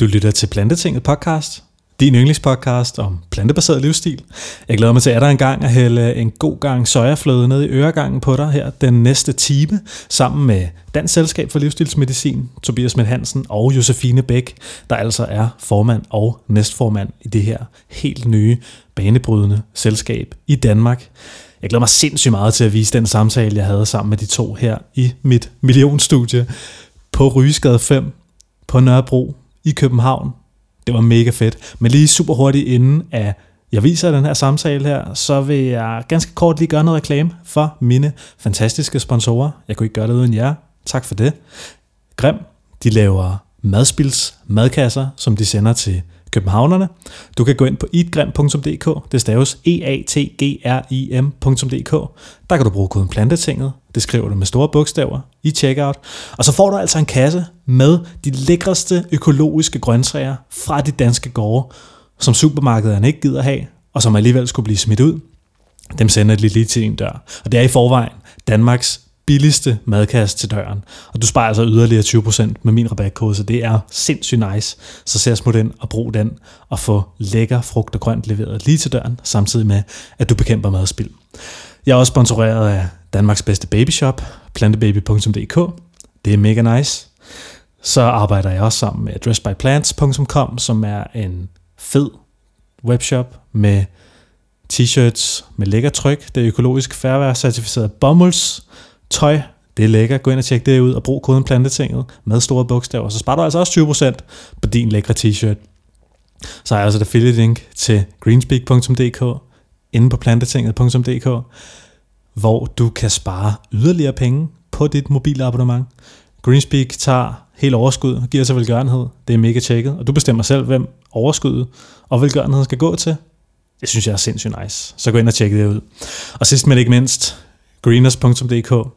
Du lytter til Plantetinget podcast, din yndlingspodcast om plantebaseret livsstil. Jeg glæder mig til at der en gang at hælde en god gang sojafløde ned i øregangen på dig her den næste time, sammen med Dansk Selskab for Livsstilsmedicin, Tobias Smidt Hansen og Josefine Bæk, der altså er formand og næstformand i det her helt nye, banebrydende selskab i Danmark. Jeg glæder mig sindssygt meget til at vise den samtale, jeg havde sammen med de to her i mit millionstudie på Rygeskade 5 på Nørrebro i København. Det var mega fedt. Men lige super hurtigt inden at jeg viser den her samtale her, så vil jeg ganske kort lige gøre noget reklame for mine fantastiske sponsorer. Jeg kunne ikke gøre det uden jer. Tak for det. Grim, de laver madspils madkasser, som de sender til københavnerne. Du kan gå ind på eatgrim.dk, det staves e a t g r i m.dk. Der kan du bruge koden plantetinget, det skriver du med store bogstaver i checkout. Og så får du altså en kasse med de lækreste økologiske grøntsager fra de danske gårde, som supermarkederne ikke gider have, og som alligevel skulle blive smidt ud. Dem sender de lige til din dør. Og det er i forvejen Danmarks billigste madkasse til døren. Og du sparer altså yderligere 20% med min rabatkode, så det er sindssygt nice. Så ser smut ind og brug den og få lækker frugt og grønt leveret lige til døren, samtidig med, at du bekæmper madspild. Jeg er også sponsoreret af Danmarks bedste babyshop, plantebaby.dk. Det er mega nice. Så arbejder jeg også sammen med dressbyplants.com, som er en fed webshop med t-shirts med lækker tryk. Det er økologisk færvær certificeret bomulds tøj. Det er lækker. Gå ind og tjek det ud og brug koden plantetinget med store bogstaver. Så sparer du altså også 20% på din lækre t-shirt. Så har jeg også et affiliate link til greenspeak.dk inde på plantetinget.dk, hvor du kan spare yderligere penge på dit mobilabonnement. Greenspeak tager helt overskud og giver sig velgørenhed. Det er mega tjekket, og du bestemmer selv, hvem overskuddet og velgørenheden skal gå til. Det synes jeg er sindssygt nice. Så gå ind og tjek det ud. Og sidst men ikke mindst, greeners.dk,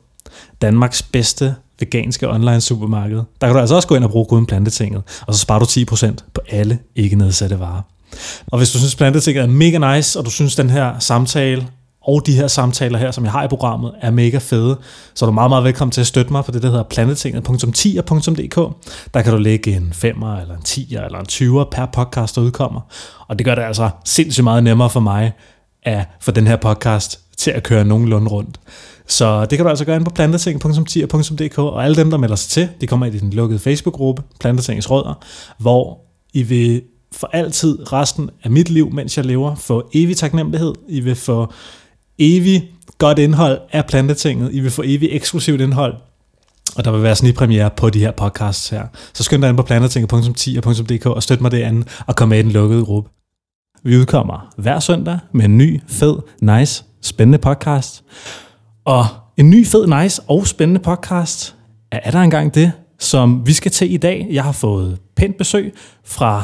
Danmarks bedste veganske online supermarked. Der kan du altså også gå ind og bruge koden plantetinget, og så sparer du 10% på alle ikke nedsatte varer. Og hvis du synes, plantetinget er mega nice, og du synes, den her samtale og de her samtaler her, som jeg har i programmet, er mega fede, så er du meget, meget velkommen til at støtte mig på det, der hedder planetinget.10.dk. Der kan du lægge en 5'er, eller en 10'er, eller en 20'er per podcast, der udkommer. Og det gør det altså sindssygt meget nemmere for mig at få den her podcast til at køre nogenlunde rundt. Så det kan du altså gøre ind på planteting.10.dk, og alle dem, der melder sig til, de kommer ind i den lukkede Facebook-gruppe, Plantetingens Rødder, hvor I vil for altid resten af mit liv, mens jeg lever, få evig taknemmelighed. I vil få evig godt indhold af Plantetinget. I vil få evig eksklusivt indhold. Og der vil være snitpremiere på de her podcasts her. Så skynd dig ind på plantetinget.10.dk og støt mig derinde og kom med i den lukkede gruppe. Vi udkommer hver søndag med en ny, fed, nice, spændende podcast. Og en ny, fed, nice og spændende podcast er, er der engang det, som vi skal til i dag. Jeg har fået pænt besøg fra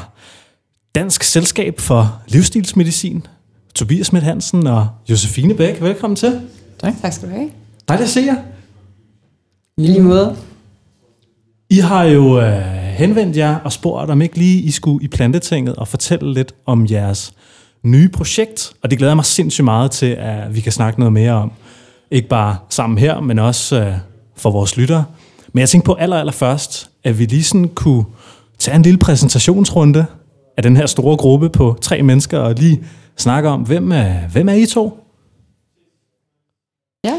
Dansk Selskab for Livsstilsmedicin, Tobias Smidt Hansen og Josefine Bæk. Velkommen til. Tak. Tak skal du have. Dejligt at se jer. I lige måde. I har jo øh, henvendt jer og spurgt, om ikke lige I skulle i plantetinget og fortælle lidt om jeres nye projekt. Og det glæder mig sindssygt meget til, at vi kan snakke noget mere om. Ikke bare sammen her, men også øh, for vores lyttere. Men jeg tænkte på aller, aller først, at vi lige sådan kunne tage en lille præsentationsrunde af den her store gruppe på tre mennesker, og lige snakke om, hvem er, hvem er I to? Ja.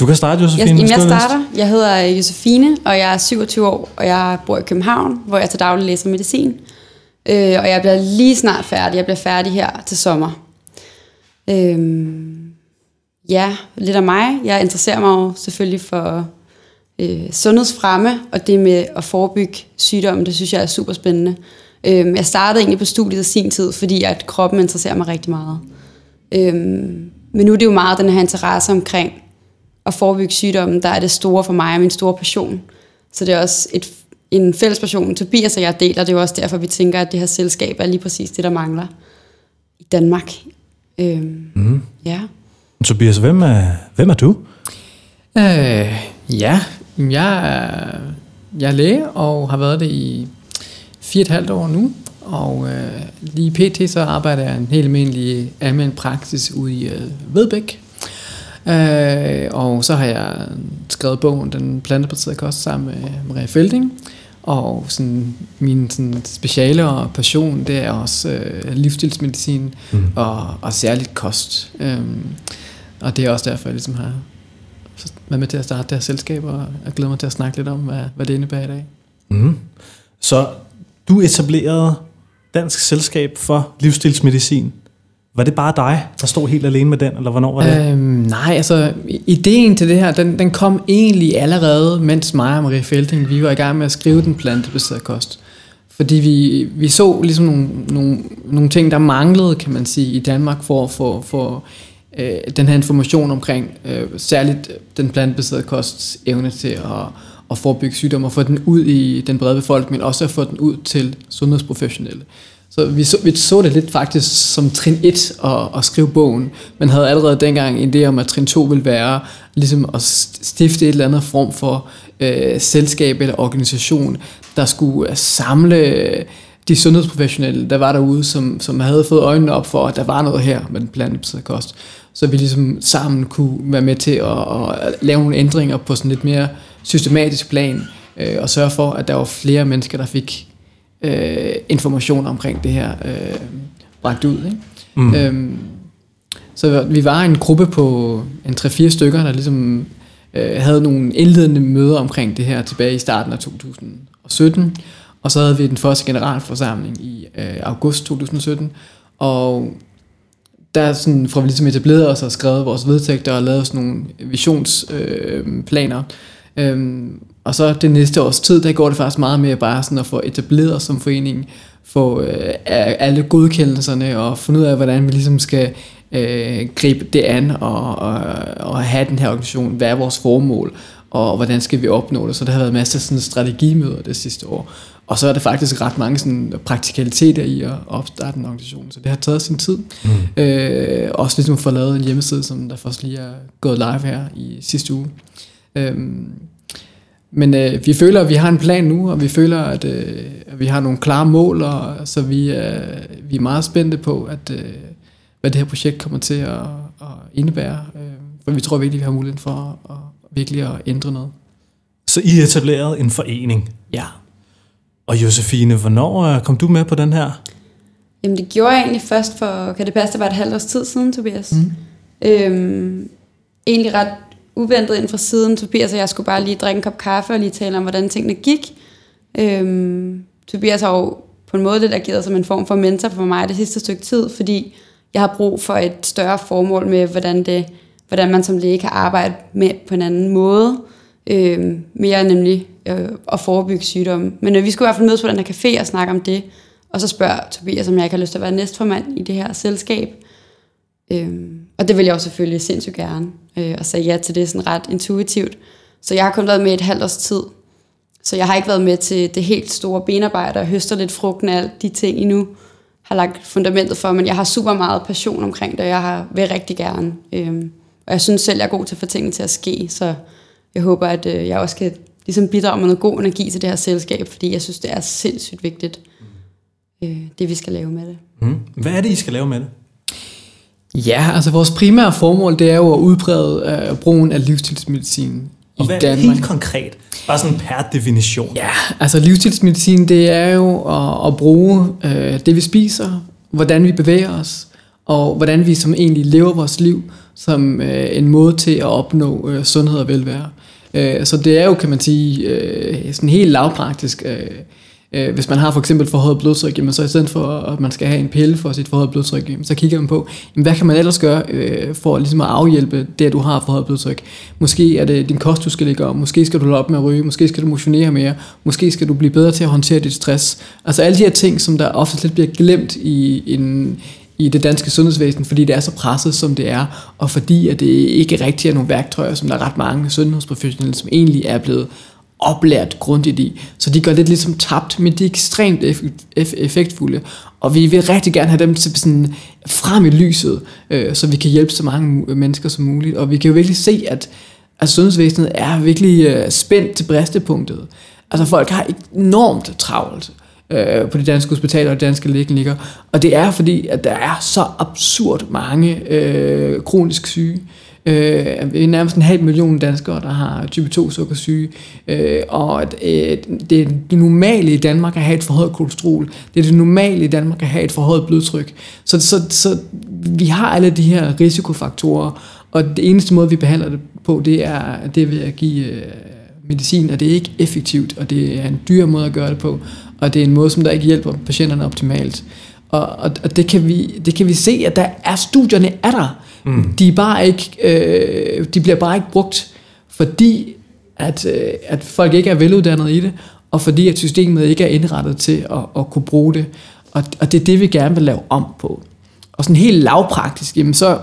Du kan starte, Josefine. Jeg, jeg starter. Jeg hedder Josefine, og jeg er 27 år, og jeg bor i København, hvor jeg til daglig læser medicin. Øh, og jeg bliver lige snart færdig. Jeg bliver færdig her til sommer. Øh, ja, lidt af mig. Jeg interesserer mig jo selvfølgelig for øh, sundhedsfremme, og det med at forebygge sygdomme, det synes jeg er super spændende. Øh, jeg startede egentlig på studiet i sin tid, fordi at kroppen interesserer mig rigtig meget. Øh, men nu er det jo meget den her interesse omkring at forebygge sygdommen, der er det store for mig og min store passion. Så det er også et, en fælles passion, Tobias og jeg deler. Det er jo også derfor, vi tænker, at det her selskab er lige præcis det, der mangler i Danmark. Øhm, Mm. ja. Tobias, hvem er, hvem er du? Øh, ja, jeg er, jeg er læge og har været det i fire og et halvt år nu. Og øh, lige pt. så arbejder jeg en helt almindelig almindelig praksis ude i øh, Vedbæk. Øh, og så har jeg skrevet bogen Den plantebaserede kost sammen med Maria Felding. Og sådan, min sådan, speciale og passion, det er også øh, livsstilsmedicin mm. og, og særligt kost. Øhm, og det er også derfor, jeg ligesom har været med til at starte det her selskab, og jeg glæder mig til at snakke lidt om, hvad, hvad det indebærer i dag. Mm. Så du etablerede Dansk Selskab for Livsstilsmedicin. Var det bare dig, der stod helt alene med den, eller hvornår var det? Øhm, nej, altså ideen til det her, den, den kom egentlig allerede, mens mig og Marie Felding, vi var i gang med at skrive den plantebaserede kost. Fordi vi, vi så ligesom nogle, nogle, nogle ting, der manglede, kan man sige, i Danmark for at få for, øh, den her information omkring øh, særligt den plantebaserede kosts evne til at, at forebygge sygdomme og få den ud i den brede befolkning, men også at få den ud til sundhedsprofessionelle. Så vi så, vi så det lidt faktisk som trin 1 at, at skrive bogen, men havde allerede dengang en idé om, at trin 2 ville være ligesom at stifte et eller andet form for øh, selskab eller organisation, der skulle øh, samle de sundhedsprofessionelle, der var derude, som, som havde fået øjnene op for, at der var noget her med den plantebaserede kost. Så vi ligesom sammen kunne være med til at, at lave nogle ændringer på sådan lidt mere systematisk plan, øh, og sørge for, at der var flere mennesker, der fik øh, information omkring det her øh, bragt ud. Ikke? Mm. Øhm, så vi var en gruppe på en 3-4 stykker, der ligesom øh, havde nogle indledende møder omkring det her tilbage i starten af 2017. Og så havde vi den første generalforsamling i øh, august 2017. Og der sådan, fra vi ligesom etableret os og skrevet vores vedtægter og lavet sådan nogle visionsplaner. Øh, øh, og så det næste års tid, der går det faktisk meget med bare sådan at få etableret os som forening, få øh, alle godkendelserne og finde ud af, hvordan vi ligesom skal øh, gribe det an og, og, og have den her organisation, hvad er vores formål, og hvordan skal vi opnå det. Så der har været masser af sådan strategimøder det sidste år. Og så er der faktisk ret mange sådan praktikaliteter i at opstarte en organisation. Så det har taget sin tid. Mm. Øh, også ligesom at få lavet en hjemmeside, som der først lige er gået live her i sidste uge. Øh, men øh, vi føler, at vi har en plan nu, og vi føler, at, øh, at vi har nogle klare mål, og så vi, øh, vi er meget spændte på, at, øh, hvad det her projekt kommer til at, at indebære. Øh, for vi tror virkelig, vi har muligheden for at, at virkelig at ændre noget. Så I etablerede en forening? Ja. Og Josefine, hvornår øh, kom du med på den her? Jamen det gjorde jeg egentlig først for, kan det passe, det var et halvt års tid siden, Tobias. Mm. Øhm, egentlig ret uventet ind fra siden. Tobias og jeg skulle bare lige drikke en kop kaffe og lige tale om, hvordan tingene gik. Øhm, Tobias har jo på en måde lidt ageret som en form for mentor for mig det sidste stykke tid, fordi jeg har brug for et større formål med, hvordan, det, hvordan man som læge kan arbejde med på en anden måde. Øhm, mere nemlig øh, at forebygge sygdomme. Men øh, vi skulle i hvert fald mødes på den her café og snakke om det. Og så spørger Tobias, om jeg ikke har lyst til at være næstformand i det her selskab. Øh, og det vil jeg jo selvfølgelig sindssygt gerne, øh, og sagde ja til det sådan ret intuitivt. Så jeg har kun været med et halvt års tid, så jeg har ikke været med til det helt store benarbejde og høster lidt frugten af alt de ting, I har lagt fundamentet for, men jeg har super meget passion omkring det, og jeg har, vil rigtig gerne. Øhm, og jeg synes selv, jeg er god til at få tingene til at ske, så jeg håber, at øh, jeg også kan ligesom bidrage med noget god energi til det her selskab, fordi jeg synes, det er sindssygt vigtigt, øh, det vi skal lave med det. Mm. Hvad er det, I skal lave med det? Ja, altså vores primære formål, det er jo at udbrede uh, brugen af livsstilsmedicin og hvad er helt konkret? Bare sådan per definition. Ja, altså livsstilsmedicin, det er jo at, at bruge uh, det, vi spiser, hvordan vi bevæger os, og hvordan vi som egentlig lever vores liv som uh, en måde til at opnå uh, sundhed og velvære. Øh, så det er jo, kan man sige, uh, sådan helt lavpraktisk øh, øh, hvis man har for eksempel forhøjet blodtryk, jamen så i stedet for at man skal have en pille for sit forhøjet blodtryk, så kigger man på, jamen hvad kan man ellers gøre øh, for ligesom at afhjælpe det, at du har forhøjet blodtryk. Måske er det din kost, du skal lægge om, måske skal du holde op med at ryge, måske skal du motionere mere, måske skal du blive bedre til at håndtere dit stress. Altså alle de her ting, som der ofte lidt bliver glemt i en, i det danske sundhedsvæsen, fordi det er så presset, som det er, og fordi at det ikke rigtig er nogle værktøjer, som der er ret mange sundhedsprofessionelle, som egentlig er blevet oplært grundigt i. Så de går lidt ligesom tabt, men de er ekstremt effektfulde. Og vi vil rigtig gerne have dem til sådan frem i lyset, øh, så vi kan hjælpe så mange mennesker som muligt. Og vi kan jo virkelig se, at, at sundhedsvæsenet er virkelig øh, spændt til bristepunktet. Altså folk har enormt travlt øh, på de danske hospitaler og de danske lægeklinikker. Og det er fordi, at der er så absurd mange øh, kronisk syge Øh, vi er nærmest en halv million danskere, der har type 2 sukkersyge, øh, og at, øh, det er det normale i Danmark at have et forhøjet kolesterol. Det er det normale i Danmark at have et forhøjet blodtryk. Så, så, så vi har alle de her risikofaktorer, og det eneste måde, vi behandler det på, det er, det er ved at give øh, medicin, og det er ikke effektivt, og det er en dyr måde at gøre det på, og det er en måde, som der ikke hjælper patienterne optimalt. Og, og, og det, kan vi, det kan vi se, at der er studierne er der. Mm. De, er bare ikke, øh, de bliver bare ikke brugt, fordi at, øh, at folk ikke er veluddannede i det, og fordi at systemet ikke er indrettet til at, at kunne bruge det. Og, og det er det, vi gerne vil lave om på. Og sådan helt lavpraktisk, jamen så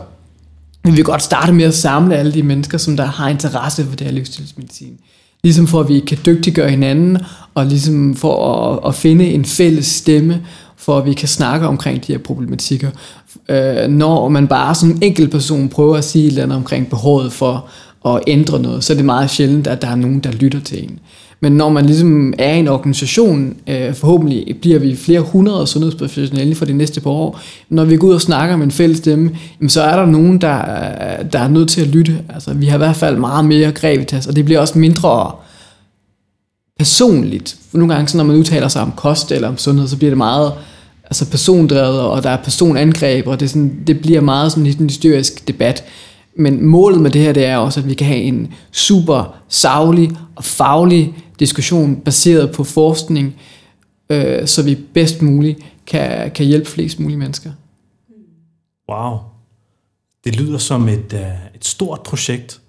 vil vi godt starte med at samle alle de mennesker, som der har interesse for det her livsstilsmedicin. Ligesom for at vi kan dygtiggøre hinanden, og ligesom for at, at finde en fælles stemme, for at vi kan snakke omkring de her problematikker. Øh, når man bare som en enkelt person prøver at sige et eller andet omkring behovet for at ændre noget, så er det meget sjældent, at der er nogen, der lytter til en. Men når man ligesom er i en organisation, øh, forhåbentlig bliver vi flere hundrede sundhedsprofessionelle for de næste par år, når vi går ud og snakker med en fælles stemme, jamen, så er der nogen, der, der er nødt til at lytte. Altså, vi har i hvert fald meget mere gravitas, og det bliver også mindre personligt. For nogle gange, så når man udtaler sig om kost eller om sundhed, så bliver det meget altså persondrevet, og der er personangreb, og det, sådan, det bliver meget sådan en historisk debat. Men målet med det her, det er også, at vi kan have en super savlig og faglig diskussion baseret på forskning, øh, så vi bedst muligt kan, kan hjælpe flest mulige mennesker. Wow. Det lyder som et, øh, et stort projekt.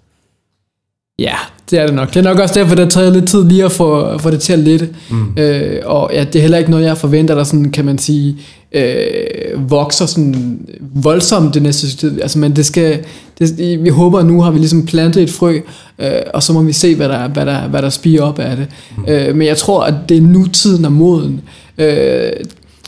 Ja, det er det nok. Det er nok også derfor, det har taget lidt tid lige at få, få det til at lette. Mm. Øh, og ja, det er heller ikke noget, jeg forventer, der sådan, kan man sige, øh, vokser sådan voldsomt det næste tid. Altså, men det skal, det, vi håber, at nu har vi ligesom plantet et frø, øh, og så må vi se, hvad der, hvad der, hvad der spiger op af det. Mm. Øh, men jeg tror, at det er nu tiden er moden. Øh,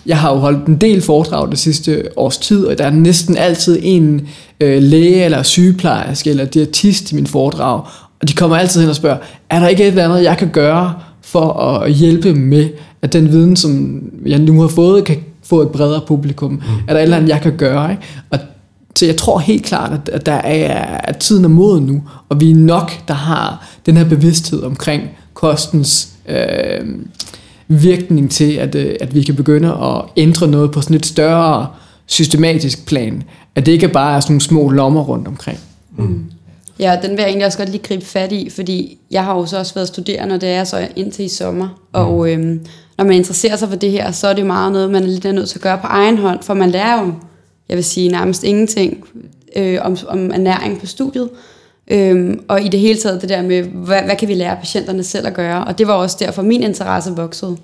jeg har jo holdt en del foredrag det sidste års tid, og der er næsten altid en øh, læge eller sygeplejerske eller diætist i min foredrag, og de kommer altid hen og spørger, er der ikke et eller andet, jeg kan gøre for at hjælpe med, at den viden, som jeg nu har fået, kan få et bredere publikum? Mm. Er der et eller andet, jeg kan gøre? Ikke? Og så jeg tror helt klart, at der er, at tiden er moden nu, og vi er nok, der har den her bevidsthed omkring kostens øh, virkning til, at, øh, at vi kan begynde at ændre noget på sådan et større systematisk plan. At det ikke bare er sådan nogle små lommer rundt omkring. Mm. Ja, den vil jeg egentlig også godt lige gribe fat i, fordi jeg har jo så også været studerende, og det er så indtil i sommer. Mm. Og øhm, når man interesserer sig for det her, så er det meget noget, man er lidt nødt til at gøre på egen hånd, for man lærer jo, jeg vil sige, nærmest ingenting øh, om, om ernæring på studiet. Øhm, og i det hele taget det der med, hvad, hvad kan vi lære patienterne selv at gøre? Og det var også derfor, min interesse voksede.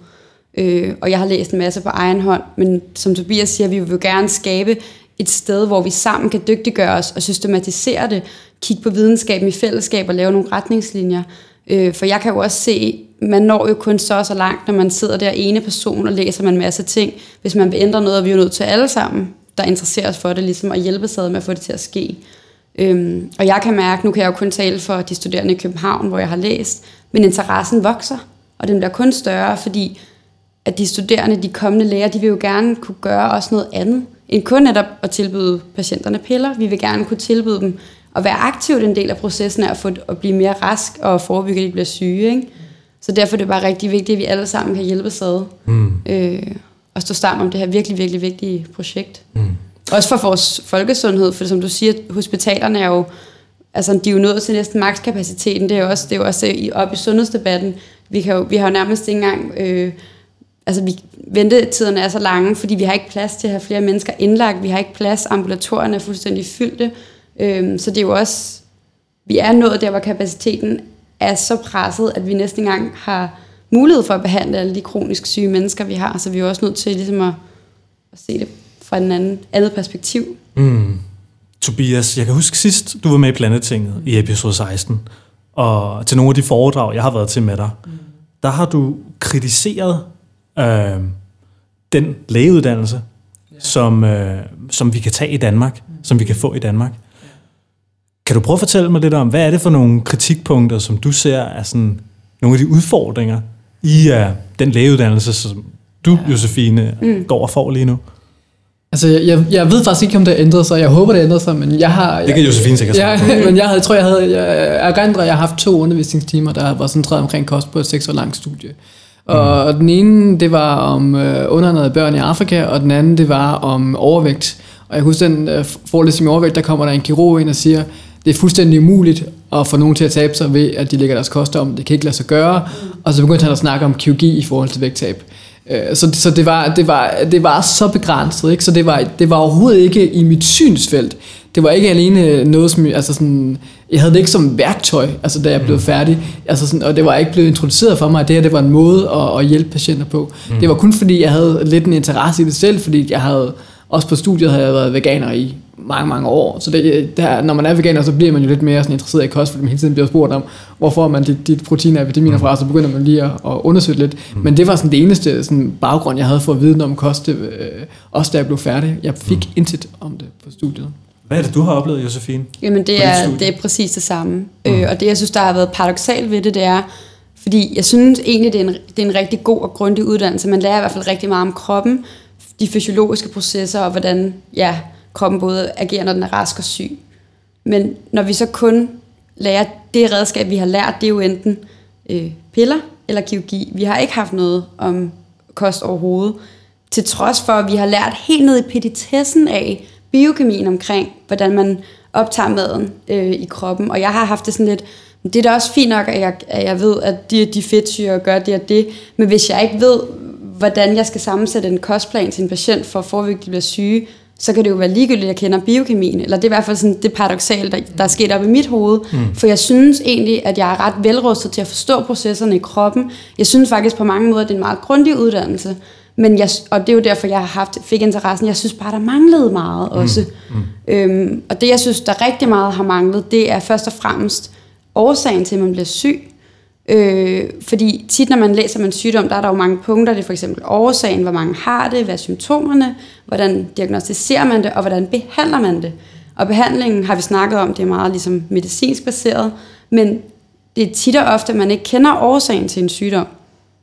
Øh, og jeg har læst en masse på egen hånd, men som Tobias siger, vi vil jo gerne skabe et sted, hvor vi sammen kan dygtiggøre os og systematisere det, kigge på videnskaben i fællesskab og lave nogle retningslinjer. Øh, for jeg kan jo også se, man når jo kun så så langt, når man sidder der ene person og læser man en masse ting. Hvis man vil ændre noget, er vi jo nødt til alle sammen, der interesserer os for det, ligesom at hjælpe sig med at få det til at ske. Øhm, og jeg kan mærke, nu kan jeg jo kun tale for de studerende i København, hvor jeg har læst, men interessen vokser, og den bliver kun større, fordi at de studerende, de kommende læger, de vil jo gerne kunne gøre også noget andet, end kun netop at tilbyde patienterne piller. Vi vil gerne kunne tilbyde dem at være aktivt en del af processen af at, få, at blive mere rask og forebygge, at de bliver syge. Ikke? Så derfor er det bare rigtig vigtigt, at vi alle sammen kan hjælpe ad mm. øh, og stå sammen om det her virkelig, virkelig vigtige projekt. Mm. Også for vores folkesundhed, for som du siger, hospitalerne er jo, altså de er jo nået til næsten makskapaciteten, det er jo også, det er jo også i, op i sundhedsdebatten. Vi, kan jo, vi har jo nærmest ikke engang, øh, altså vi, ventetiderne er så lange, fordi vi har ikke plads til at have flere mennesker indlagt, vi har ikke plads, ambulatorerne er fuldstændig fyldte, øh, så det er jo også, vi er nået der, hvor kapaciteten er så presset, at vi næsten engang har mulighed for at behandle alle de kronisk syge mennesker, vi har, så vi er også nødt til ligesom at, at se det fra en anden, andet perspektiv. Mm. Tobias, jeg kan huske sidst, du var med i Plantetinget i episode 16, og til nogle af de foredrag, jeg har været til med dig, mm. der har du kritiseret øh, den lægeuddannelse, ja. som, øh, som vi kan tage i Danmark, mm. som vi kan få i Danmark. Ja. Kan du prøve at fortælle mig lidt om, hvad er det for nogle kritikpunkter, som du ser er sådan nogle af de udfordringer i uh, den lægeuddannelse, som du, ja. Josefine, mm. går og får lige nu? Altså, jeg, jeg, jeg ved faktisk ikke, om det har ændret sig. Jeg håber, det ændrer sig, men jeg har... Det kan Josefine sikkert svare på. men jeg, havde, jeg tror, jeg havde... Jeg, Ergandra, jeg har haft to undervisningstimer, der var centreret omkring kost på et seks år langt studie. Og den ene, det var om øh, undernærede børn i Afrika, og den anden, det var om overvægt. Og jeg husker den øh, forelæsning om overvægt, der kommer der en kirurg ind og siger, det er fuldstændig umuligt at få nogen til at tabe sig ved, at de lægger deres kost om. Det kan ikke lade sig gøre. Og så begyndte han at snakke om kirurgi i forhold til vægttab. Øh, Så, så det, var, det, var, det var så begrænset, ikke? så det var, det var overhovedet ikke i mit synsfelt. Det var ikke alene noget, som altså sådan, jeg havde det ikke som værktøj, altså da jeg blev færdig, altså sådan, og det var ikke blevet introduceret for mig, at det her det var en måde at, at hjælpe patienter på. Mm. Det var kun fordi, jeg havde lidt en interesse i det selv, fordi jeg havde, også på studiet havde jeg været veganer i mange, mange år. Så det, der, når man er veganer, så bliver man jo lidt mere sådan interesseret i kost, fordi man hele tiden bliver spurgt om, hvorfor man dit, dit proteiner og vitaminer fra, så begynder man lige at, at undersøge lidt. Mm. Men det var sådan det eneste sådan, baggrund, jeg havde for at vide om kost, øh, også da jeg blev færdig. Jeg fik mm. intet om det på studiet. Hvad er det, du har oplevet, Josefine? Jamen det er, det er præcis det samme. Mm. Øh, og det jeg synes, der har været paradoxalt ved det, det er, fordi jeg synes egentlig, det er, en, det er en rigtig god og grundig uddannelse. Man lærer i hvert fald rigtig meget om kroppen, de fysiologiske processer og hvordan ja, kroppen både agerer, når den er rask og syg. Men når vi så kun lærer det redskab, vi har lært, det er jo enten øh, piller eller kirurgi. Vi har ikke haft noget om kost overhovedet. Til trods for, at vi har lært helt ned i petitessen af biokemien omkring, hvordan man optager maden øh, i kroppen. Og jeg har haft det sådan lidt, det er da også fint nok, at jeg, at jeg ved, at de, de fedtsyre gør det og det. Men hvis jeg ikke ved, hvordan jeg skal sammensætte en kostplan til en patient for at forebygge, at de bliver syge, så kan det jo være ligegyldigt, at jeg kender biokemien. Eller det er i hvert fald sådan det paradoxale, der, der er sket op i mit hoved. Mm. For jeg synes egentlig, at jeg er ret velrustet til at forstå processerne i kroppen. Jeg synes faktisk på mange måder, at det er en meget grundig uddannelse. Men jeg, og det er jo derfor, jeg har haft, fik interessen. Jeg synes bare, der manglede meget også. Mm. Mm. Øhm, og det, jeg synes, der rigtig meget har manglet, det er først og fremmest årsagen til, at man bliver syg. Øh, fordi tit, når man læser om en sygdom, der er der jo mange punkter. Det er for eksempel årsagen, hvor mange har det, hvad er symptomerne, hvordan diagnostiserer man det, og hvordan behandler man det. Og behandlingen har vi snakket om, det er meget ligesom medicinsk baseret, men det er tit og ofte, at man ikke kender årsagen til en sygdom.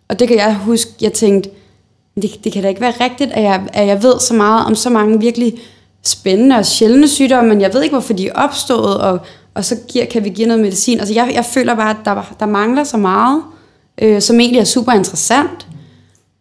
Og det kan jeg huske, jeg tænkte, det, det kan da ikke være rigtigt, at jeg, at jeg ved så meget om så mange virkelig spændende og sjældne sygdomme, men jeg ved ikke, hvorfor de er opstået, og, og så giver, kan vi give noget medicin. Altså jeg, jeg føler bare, at der, der mangler så meget, øh, som egentlig er super interessant.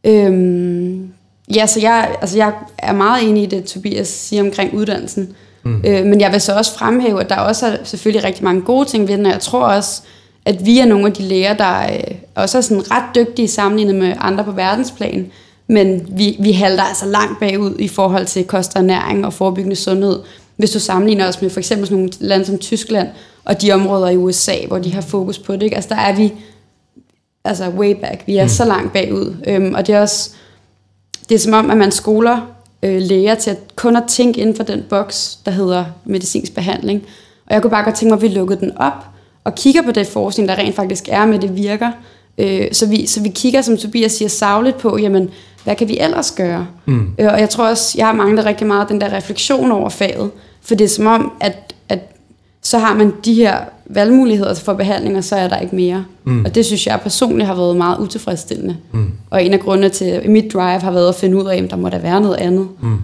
Øhm, ja, så jeg, altså jeg er meget enig i det, Tobias siger omkring uddannelsen. Mm. Øh, men jeg vil så også fremhæve, at der også er selvfølgelig rigtig mange gode ting ved den, og jeg tror også, at vi er nogle af de læger, der øh, også er sådan ret dygtige sammenlignet med andre på verdensplan, men vi, vi halter altså langt bagud i forhold til kost og ernæring og forebyggende sundhed. Hvis du sammenligner os med for eksempel sådan nogle lande som Tyskland og de områder i USA, hvor de har fokus på det, ikke? altså der er vi altså way back. Vi er mm. så langt bagud. Øhm, og det er også, det er som om, at man skoler øh, læger til at kun at tænke inden for den boks, der hedder medicinsk behandling. Og jeg kunne bare godt tænke mig, at vi lukkede den op og kigger på det forskning, der rent faktisk er med, det virker. Øh, så, vi, så vi kigger, som Tobias siger, savligt på, jamen, hvad kan vi ellers gøre? Mm. Øh, og jeg tror også, jeg har manglet rigtig meget den der refleksion over faget. For det er som om, at, at så har man de her valgmuligheder for behandling, og så er der ikke mere. Mm. Og det synes jeg personligt har været meget utilfredsstillende. Mm. Og en af grundene til mit drive har været at finde ud af, at der må der være noget andet. Mm.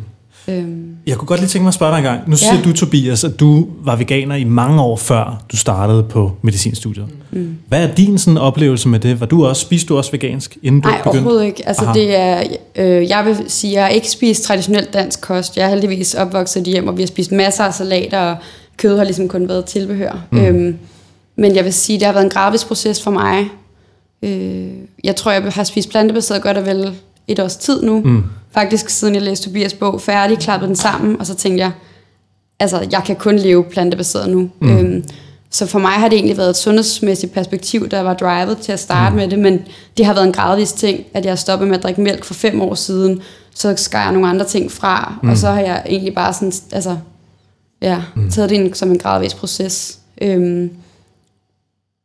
Øhm. Jeg kunne godt lige tænke mig at spørge dig en gang. Nu siger ja. du, Tobias, at du var veganer i mange år før du startede på medicinstudiet. Mm. Hvad er din sådan, oplevelse med det? Var du også, spiste du også vegansk, inden du Nej, begyndte? overhovedet ikke. Altså, det er, øh, jeg vil sige, jeg har ikke spist traditionelt dansk kost. Jeg er heldigvis opvokset i hjem, og vi har spist masser af salater, og kød har ligesom kun været tilbehør. Mm. Øhm, men jeg vil sige, det har været en gradvis proces for mig. Øh, jeg tror, jeg har spist plantebaseret godt og vel et års tid nu. Mm. Faktisk siden jeg læste Tobias bog færdig, klappede den sammen, og så tænkte jeg, altså jeg kan kun leve plantebaseret nu. Mm. Øhm, så for mig har det egentlig været et sundhedsmæssigt perspektiv, der var drivet til at starte mm. med det, men det har været en gradvis ting, at jeg stoppede med at drikke mælk for fem år siden, så skar jeg nogle andre ting fra, mm. og så har jeg egentlig bare sådan, altså, ja, mm. taget det ind som en gradvis proces. Øhm,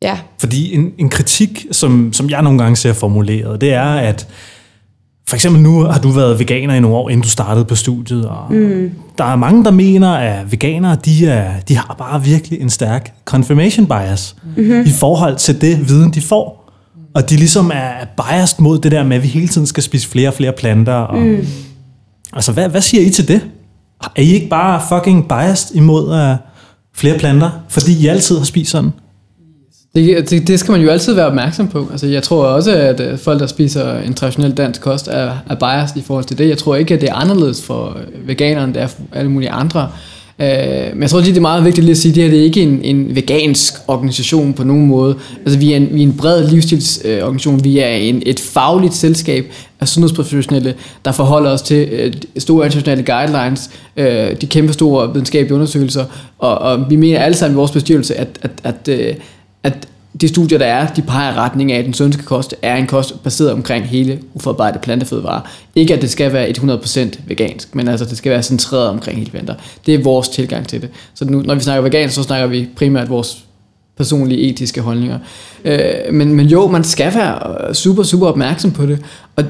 ja. Fordi en, en kritik, som, som jeg nogle gange ser formuleret, det er, at for eksempel nu har du været veganer i nogle år, inden du startede på studiet, og mm. der er mange, der mener, at veganere, de, er, de har bare virkelig en stærk confirmation bias mm-hmm. i forhold til det viden, de får. Og de ligesom er biased mod det der med, at vi hele tiden skal spise flere og flere planter. Og, mm. Altså, hvad, hvad siger I til det? Er I ikke bare fucking biased imod uh, flere planter, fordi I altid har spist sådan? Det, det, det skal man jo altid være opmærksom på. Altså, jeg tror også, at øh, folk, der spiser en traditionel dansk kost, er, er biased i forhold til det. Jeg tror ikke, at det er anderledes for øh, veganere, end det er for alle mulige andre. Øh, men jeg tror lige, det er meget vigtigt lige at sige, at det her det er ikke en, en vegansk organisation på nogen måde. Altså, vi er en, vi er en bred livsstilsorganisation. Vi er en, et fagligt selskab af sundhedsprofessionelle, der forholder os til øh, store internationale guidelines, øh, de kæmpe store videnskabelige undersøgelser, og, og vi mener alle sammen i vores bestyrelse, at, at, at, øh, at de studier, der er, de peger i retning af, at den sundeste kost er en kost baseret omkring hele uforarbejdet plantefødevarer. Ikke at det skal være 100% vegansk, men altså det skal være centreret omkring hele planter. Det er vores tilgang til det. Så nu, når vi snakker vegansk, så snakker vi primært vores personlige etiske holdninger. Øh, men, men jo, man skal være øh, super, super opmærksom på det, og,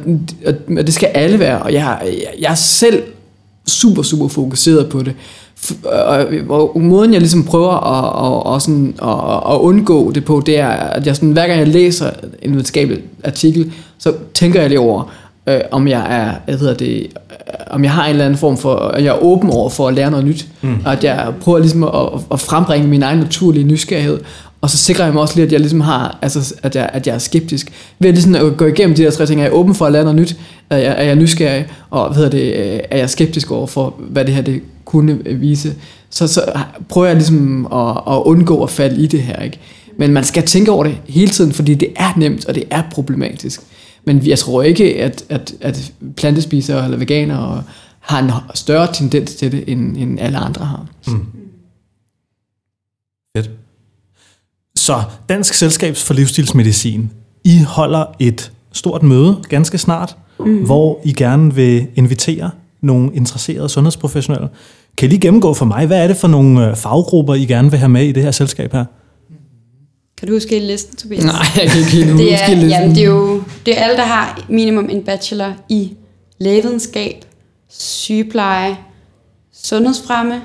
og, og det skal alle være, og jeg, jeg er selv super, super fokuseret på det og, og måden jeg ligesom prøver at, at, at, sådan, at, at undgå det på, det er, at jeg sådan, hver gang jeg læser en videnskabelig artikel, så tænker jeg lige over, øh, om jeg er, hvad hedder det, øh, om jeg har en eller anden form for, at jeg er åben over for at lære noget nyt, mm. og at jeg prøver ligesom at, at frembringe min egen naturlige nysgerrighed, og så sikrer jeg mig også lige, at jeg ligesom har, altså, at jeg, at jeg er skeptisk. Ved at, ligesom at gå igennem de der tre ting, er jeg åben for at lære noget nyt, er jeg, er jeg nysgerrig, og hvad hedder det, øh, er jeg skeptisk over for, hvad det her det kunne vise, så, så prøver jeg ligesom at, at undgå at falde i det her. Ikke? Men man skal tænke over det hele tiden, fordi det er nemt, og det er problematisk. Men jeg tror ikke, at, at, at plantespisere eller veganere har en større tendens til det, end, end alle andre har. Mm. Fedt. Så Dansk Selskabs for Livsstilsmedicin, I holder et stort møde ganske snart, mm. hvor I gerne vil invitere nogle interesserede sundhedsprofessionelle. Kan I lige gennemgå for mig, hvad er det for nogle øh, faggrupper, I gerne vil have med i det her selskab her? Kan du huske listen, Tobias? Nej, jeg kan ikke helt det er, listen. Jamen, det er jo det er alle, der har minimum en bachelor i lægevidenskab, sygepleje, sundhedsfremme,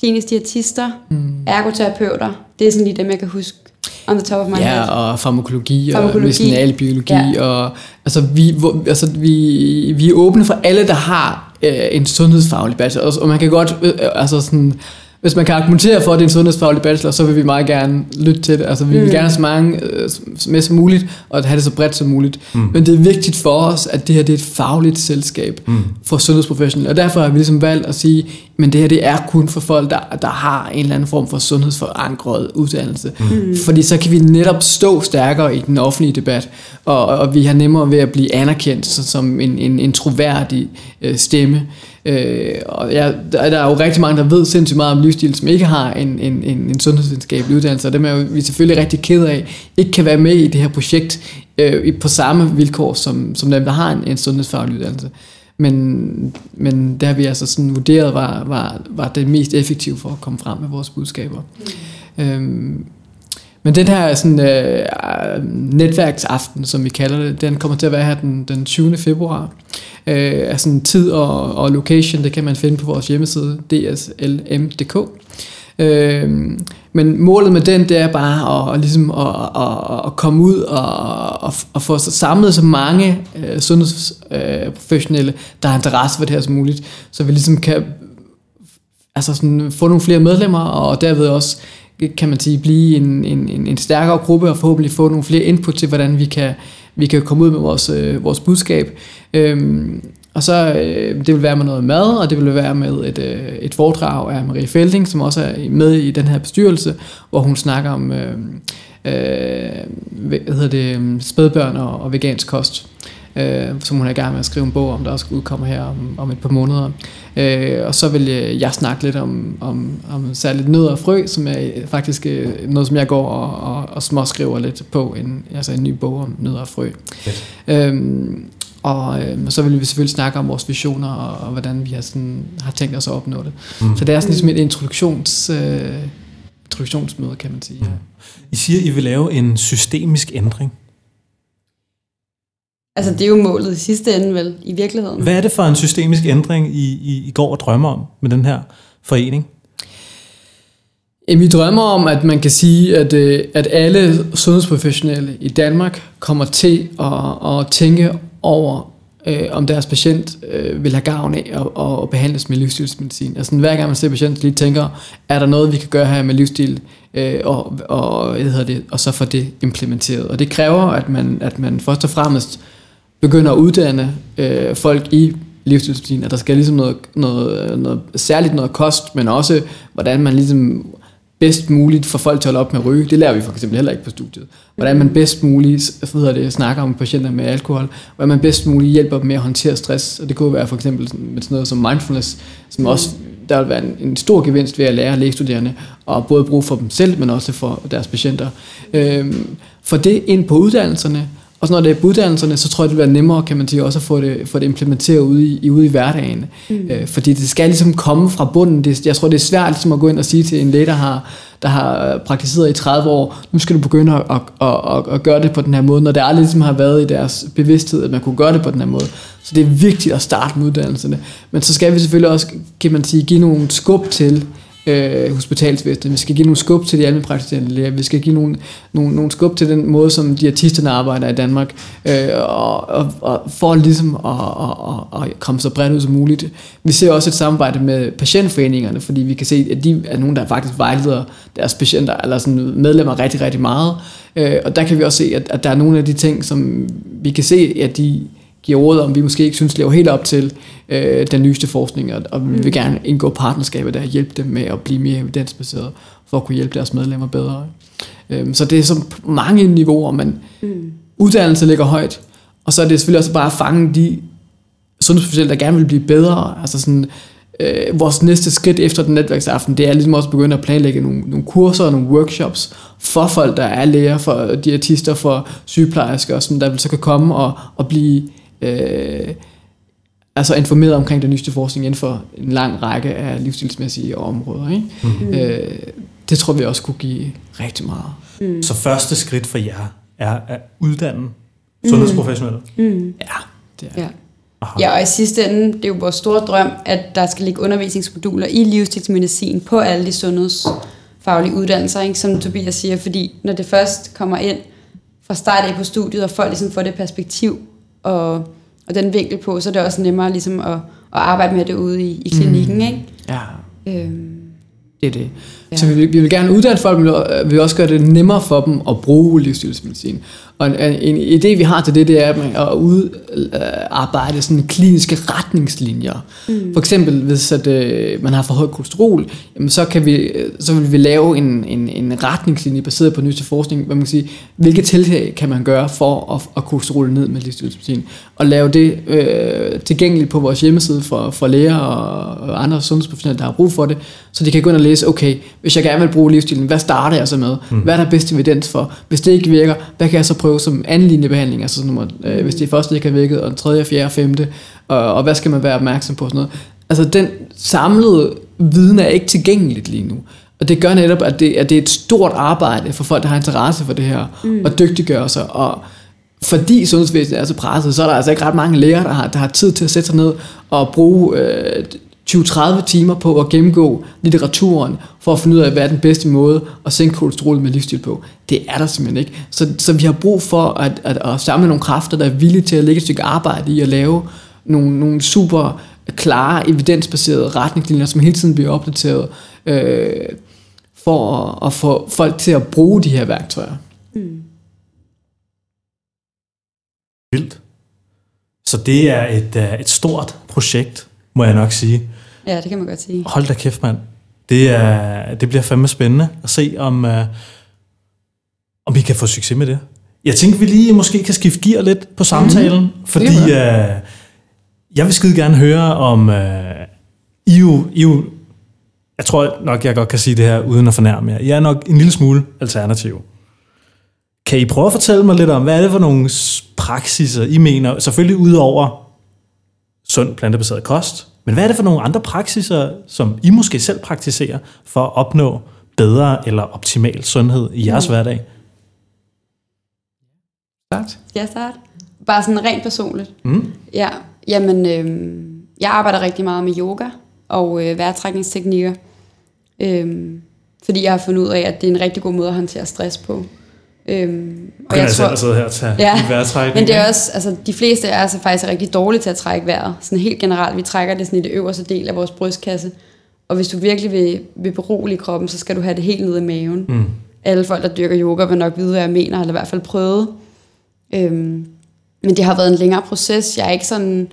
kliniske diætister, mm. ergoterapeuter. Det er sådan lige dem, jeg kan huske on the top of my ja, head. og farmakologi, farmakologi. og medicinalbiologi. Ja. Og, altså, vi, hvor, altså, vi, vi er åbne for alle, der har øh, en sundhedsfaglig bachelor. Og, man kan godt, øh, altså sådan, hvis man kan argumentere for, at det er en sundhedsfaglig bachelor, så vil vi meget gerne lytte til det. Altså, vi mm. vil gerne have så mange øh, med som muligt, og have det så bredt som muligt. Mm. Men det er vigtigt for os, at det her det er et fagligt selskab mm. for sundhedsprofessionelle. Og derfor har vi ligesom valgt at sige, men det her det er kun for folk, der, der har en eller anden form for sundhedsforankret uddannelse. Mm. Fordi så kan vi netop stå stærkere i den offentlige debat, og, og vi har nemmere ved at blive anerkendt som en, en, en troværdig øh, stemme. Øh, og ja, der, der er jo rigtig mange, der ved sindssygt meget om livsstil, som ikke har en, en, en, en sundhedsvidenskabelig uddannelse, og dem er jo, vi selvfølgelig rigtig ked af, ikke kan være med i det her projekt øh, på samme vilkår som, som dem, der har en, en sundhedsfaglig uddannelse. Men, men det har vi altså sådan vurderet var, var, var det mest effektive for at komme frem med vores budskaber. Mm. Øhm, men den her sådan, øh, netværksaften, som vi kalder det, den kommer til at være her den, den 20. februar. Øh, altså tid og, og location, det kan man finde på vores hjemmeside, dslm.dk. Øh, men målet med den, det er bare at, at, ligesom at, at, at komme ud og at, at få samlet så mange øh, sundhedsprofessionelle, øh, der har interesse for det her som muligt, så vi ligesom kan altså sådan, få nogle flere medlemmer, og derved også kan man sige, blive en, en, en, stærkere gruppe og forhåbentlig få nogle flere input til, hvordan vi kan, vi kan komme ud med vores, øh, vores budskab. Øhm, og så øh, det vil være med noget mad, og det vil være med et, øh, et foredrag af Marie Felding, som også er med i den her bestyrelse, hvor hun snakker om øh, øh, hvad hedder det, spædbørn og, og vegansk kost øh, som hun er i gang med at skrive en bog om, der også udkommer her om, om et par måneder. Øh, og så vil jeg, jeg snakke lidt om, om, om særligt nød og frø, som er faktisk øh, noget, som jeg går og, og, og småskriver lidt på, en, altså en ny bog om nød og frø. Yes. Øhm, og øh, så vil vi selvfølgelig snakke om vores visioner, og, og hvordan vi har, sådan, har tænkt os at opnå det. Mm. Så det er sådan ligesom et introduktions, øh, introduktionsmøde, kan man sige. Mm. I siger, I vil lave en systemisk ændring. Altså, det er jo målet i sidste ende, vel, i virkeligheden. Hvad er det for en systemisk ændring, I, I, I går og drømmer om med den her forening? Vi drømmer om, at man kan sige, at, øh, at alle sundhedsprofessionelle i Danmark kommer til at, at tænke over øh, om deres patient øh, vil have gavn af at, at behandles med livsstilsmedicin. Altså hver gang man ser patienten, lige tænker, er der noget, vi kan gøre her med livsstil, øh, og, og, hvad hedder det, og så få det implementeret. Og det kræver, at man, at man først og fremmest begynder at uddanne øh, folk i livsstilsmedicin, at der skal ligesom noget, noget, noget, særligt noget kost, men også hvordan man ligesom bedst muligt for folk til at holde op med at ryge. Det lærer vi for eksempel heller ikke på studiet. Hvordan man bedst muligt hvad hedder det, snakker om patienter med alkohol, hvordan man bedst muligt hjælper dem med at håndtere stress. Og det kunne være for eksempel med sådan noget som mindfulness, som også der vil være en, en stor gevinst ved at lære lægestuderende, og både bruge for dem selv, men også for deres patienter. Øhm, for det ind på uddannelserne, og så når det er på uddannelserne, så tror jeg, det være nemmere, kan man sige, også at få det, få det implementeret ude i, ude i hverdagen. Mm. Øh, fordi det skal ligesom komme fra bunden. Det, jeg tror, det er svært ligesom at gå ind og sige til en læge, der har, der har praktiseret i 30 år, nu skal du begynde at, at, at, at, at gøre det på den her måde, når det aldrig ligesom har været i deres bevidsthed, at man kunne gøre det på den her måde. Så det er vigtigt at starte med uddannelserne. Men så skal vi selvfølgelig også, kan man sige, give nogle skub til, øh, hospitalsvæsenet. Vi skal give nogle skub til de almindelige praktiserende læger. Vi skal give nogle, nogle, nogle skub til den måde, som de artisterne arbejder i Danmark. Øh, og, og, og for ligesom at, og, og, og komme så bredt ud som muligt. Vi ser også et samarbejde med patientforeningerne, fordi vi kan se, at de er nogen, der faktisk vejleder deres patienter, eller sådan medlemmer rigtig, rigtig meget. Øh, og der kan vi også se, at, at der er nogle af de ting, som vi kan se, at de giver råd om, vi måske ikke synes lever helt op til øh, den nyeste forskning, og, og vi vil mm. gerne indgå partnerskaber, der hjælpe dem med at blive mere evidensbaseret, for at kunne hjælpe deres medlemmer bedre. Øhm, så det er så mange niveauer, men mm. uddannelse ligger højt, og så er det selvfølgelig også bare at fange de sundhedsprofessionelle, der gerne vil blive bedre. Altså sådan, øh, vores næste skridt efter den netværksaften, det er ligesom også at begynde at planlægge nogle, nogle kurser og nogle workshops for folk, der er læger, for diætister, for sygeplejersker, som der vil så kan komme og, og blive øh, altså informeret omkring den nyeste forskning inden for en lang række af livsstilsmæssige områder. Ikke? Mm. Øh, det tror vi også kunne give rigtig meget. Mm. Så første skridt for jer er at uddanne sundhedsprofessionelle? Mm. Mm. Ja, det er ja. Ja, og i sidste ende, det er jo vores store drøm, at der skal ligge undervisningsmoduler i livsstilsmedicin på alle de sundhedsfaglige uddannelser, ikke? som Tobias siger, fordi når det først kommer ind fra start af på studiet, og folk ligesom får det perspektiv, og, og den vinkel på, så er det også nemmere ligesom at, at arbejde med det ude i, i klinikken. Mm. Ikke? Ja. Øhm. Det er det. Ja. Så vi vil, vi vil gerne uddanne folk, men vi vil også gøre det nemmere for dem at bruge livsstilsmedicin. Og en, en idé, vi har til det, det er at udarbejde sådan kliniske retningslinjer. Mm. For eksempel, hvis at, øh, man har for højt kolesterol, jamen, så, kan vi, så vil vi lave en, en, en retningslinje baseret på nyeste forskning, hvor man kan sige, hvilke tiltag kan man gøre for at, at kolesterol ned med livsstilsmedicin, og lave det øh, tilgængeligt på vores hjemmeside for, for læger og, og andre sundhedsprofessionelle, der har brug for det, så de kan gå ind og læse, okay, hvis jeg gerne vil bruge livsstilen, hvad starter jeg så med? Mm. Hvad er der bedst evidens for? Hvis det ikke virker, hvad kan jeg så prøve som anden linjebehandling? Altså nummer, øh, hvis det første ikke har virket, og den tredje, fjerde, femte, og, og hvad skal man være opmærksom på? Sådan noget. Altså den samlede viden er ikke tilgængeligt lige nu. Og det gør netop, at det, at det er et stort arbejde for folk, der har interesse for det her, mm. og dygtiggøre sig. Og fordi sundhedsvæsenet er så presset, så er der altså ikke ret mange læger, der har, der har tid til at sætte sig ned og bruge øh, 20-30 timer på at gennemgå litteraturen, for at finde ud af, hvad er den bedste måde at sænke kolesterol med livsstil på. Det er der simpelthen ikke. Så, så vi har brug for at, at, at samle nogle kræfter, der er villige til at lægge et stykke arbejde i at lave nogle, nogle super klare, evidensbaserede retningslinjer, som hele tiden bliver opdateret, øh, for at, at få folk til at bruge de her værktøjer. Mm. Vildt. Så det er et, øh, et stort projekt, må jeg nok sige. Ja, det kan man godt sige. Hold da kæft, mand. Det, er, det bliver fandme spændende at se, om, uh, om vi kan få succes med det. Jeg tænker, vi lige måske kan skifte gear lidt på samtalen, mm-hmm. fordi uh, jeg vil skide gerne høre om uh, I, jo, I jo, jeg tror nok, jeg godt kan sige det her uden at fornærme jer. Jeg er nok en lille smule alternativ. Kan I prøve at fortælle mig lidt om, hvad er det for nogle praksiser, I mener, selvfølgelig ud over sund plantebaseret kost, men hvad er det for nogle andre praksiser, som I måske selv praktiserer for at opnå bedre eller optimal sundhed i jeres mm. hverdag? Start. Ja, start. Bare sådan rent personligt. Mm. Ja, jamen, øh, jeg arbejder rigtig meget med yoga og øh, vejrtrækningsteknikker. Øh, fordi jeg har fundet ud af, at det er en rigtig god måde at håndtere stress på. Øhm, og jeg, jeg tror, selv her og tage ja, vejrtrækning. Men det er også, altså de fleste af os er faktisk rigtig dårlige til at trække vejret. Sådan helt generelt, vi trækker det sådan i det øverste del af vores brystkasse. Og hvis du virkelig vil, vil berolige kroppen, så skal du have det helt ned i maven. Mm. Alle folk, der dyrker yoga, vil nok vide, hvad jeg mener, eller i hvert fald prøvet. Øhm, men det har været en længere proces. Jeg er ikke sådan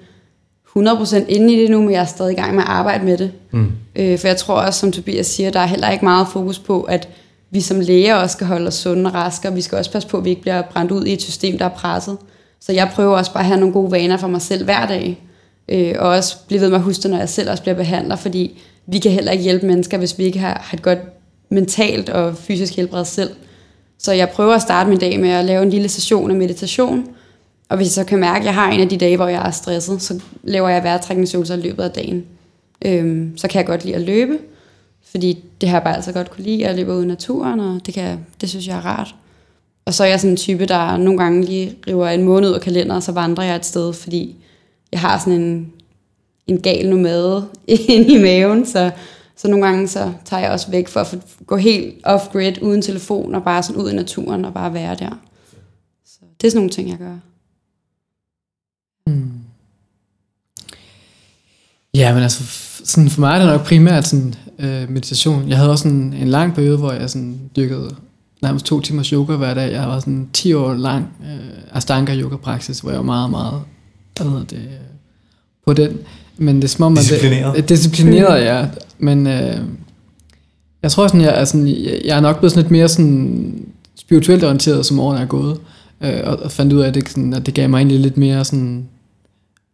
100% inde i det nu, men jeg er stadig i gang med at arbejde med det. Mm. Øh, for jeg tror også, som Tobias siger, der er heller ikke meget fokus på, at vi som læger også skal holde os sunde og raske, og vi skal også passe på, at vi ikke bliver brændt ud i et system, der er presset. Så jeg prøver også bare at have nogle gode vaner for mig selv hver dag, øh, og også blive ved med at huske det, når jeg selv også bliver behandler, fordi vi kan heller ikke hjælpe mennesker, hvis vi ikke har, har et godt mentalt og fysisk helbred selv. Så jeg prøver at starte min dag med at lave en lille session af meditation, og hvis jeg så kan mærke, at jeg har en af de dage, hvor jeg er stresset, så laver jeg vejrtrækningsøvelser i løbet af dagen. Øhm, så kan jeg godt lide at løbe, fordi det har jeg bare altså godt kunne lide, at løbe ud i naturen, og det, kan, det synes jeg er rart. Og så er jeg sådan en type, der nogle gange lige river en måned ud af kalenderen, og så vandrer jeg et sted, fordi jeg har sådan en, en gal nomade inde i maven, så, så nogle gange så tager jeg også væk for at gå helt off-grid, uden telefon, og bare sådan ud i naturen, og bare være der. Så det er sådan nogle ting, jeg gør. Mm. Ja, men altså, sådan for mig er det nok primært sådan, øh, meditation. Jeg havde også en, en lang periode, hvor jeg sådan dyrkede nærmest to timers yoga hver dag. Jeg var sådan 10 år lang øh, Astanga yoga praksis, hvor jeg var meget, meget hvad hedder det, på den. Men det er som om, disciplineret. Det, disciplineret, ja. Men øh, jeg tror sådan, jeg er, sådan, jeg, er nok blevet sådan lidt mere sådan spirituelt orienteret, som årene er gået. Øh, og, og fandt ud af, at det, sådan, at det gav mig egentlig lidt mere sådan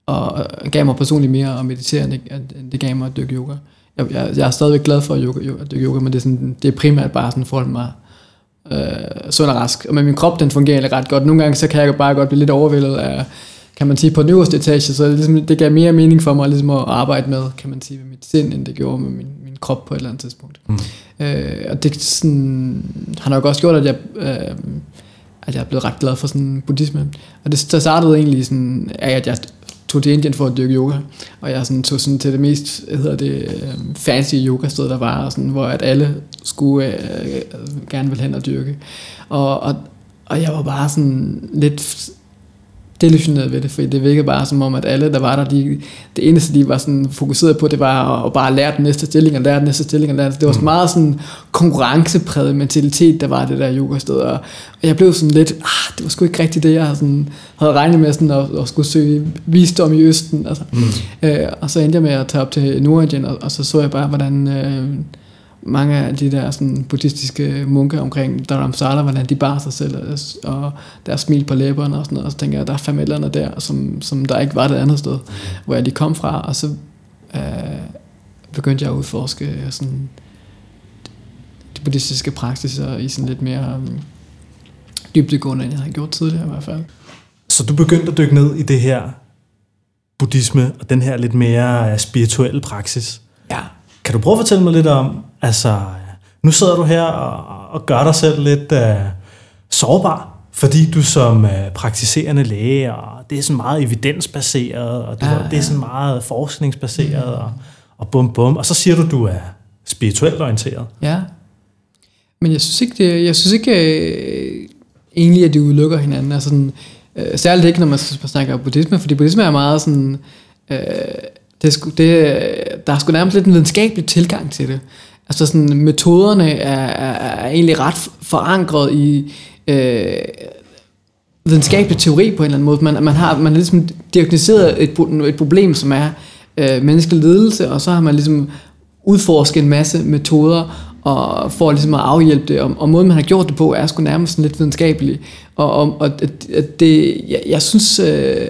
og gav mig personligt mere at meditere, end det, end det gav mig at dykke yoga. Jeg, jeg, jeg er stadigvæk glad for at, yoga, at dykke yoga, men det er, sådan, det er primært bare sådan for mig øh, sund og rask. Og med min krop, den fungerer ret godt. Nogle gange, så kan jeg bare godt blive lidt overvældet af, kan man sige, på den øverste etage, så ligesom, det gav mere mening for mig ligesom at arbejde med, kan man sige, med mit sind, end det gjorde med min, min krop på et eller andet tidspunkt. Mm. Øh, og det sådan, har nok også gjort, at jeg, øh, at jeg er blevet ret glad for sådan buddhisme. Og det, der startede egentlig sådan, af, at jeg tog til Indien for at dyrke yoga, og jeg sådan, tog sådan til det mest hedder det, øh, fancy yoga sted, der var, sådan, hvor at alle skulle øh, øh gerne vil hen og dyrke. Og, og, og jeg var bare sådan lidt delusioneret ved det, fordi det virkede bare som om, at alle, der var der, de, det eneste, de var sådan fokuseret på, det var at, bare lære den næste stilling, og lære den næste stilling, og lære Det var mm. meget sådan konkurrencepræget mentalitet, der var det der yogasted, og, og jeg blev sådan lidt, ah, det var sgu ikke rigtigt det, jeg sådan, havde regnet med sådan at, at skulle søge visdom i Østen, altså. Mm. Øh, og så endte jeg med at tage op til Nordindien, og, og så så jeg bare, hvordan... Øh, mange af de der sådan, buddhistiske munke omkring Dharamsala, hvordan de bar sig selv og deres smil på læberne og sådan noget, og så tænker jeg, der er fem eller der, som, som der ikke var det andet sted, hvor jeg de kom fra, og så øh, begyndte jeg at udforske sådan, de buddhistiske praksiser i sådan lidt mere um, dybdegående, end jeg havde gjort tidligere i hvert fald. Så du begyndte at dykke ned i det her buddhisme, og den her lidt mere spirituelle praksis? Ja. Kan du prøve at fortælle mig lidt om, altså, nu sidder du her og, og gør dig selv lidt uh, sårbar, fordi du som uh, praktiserende læge, og det er sådan meget evidensbaseret, og du, ja, ja. det er sådan meget forskningsbaseret, mm. og, og bum bum, og så siger du, du er spirituelt orienteret. Ja, men jeg synes ikke, det, jeg synes ikke øh, egentlig, at de udelukker hinanden. Altså sådan, øh, særligt ikke, når man snakker buddhisme, fordi buddhisme er meget sådan... Øh, det, sku, det, der er sgu nærmest lidt en videnskabelig tilgang til det. Altså sådan, metoderne er, er, er egentlig ret forankret i øh, videnskabelig teori på en eller anden måde. Man, man har, man har ligesom diagnosticeret et, et problem, som er øh, menneskelig lidelse, og så har man ligesom udforsket en masse metoder, og for ligesom at afhjælpe det, og, og måden man har gjort det på, er sgu nærmest sådan lidt videnskabelig. Og, og, og det, jeg, jeg synes... Øh,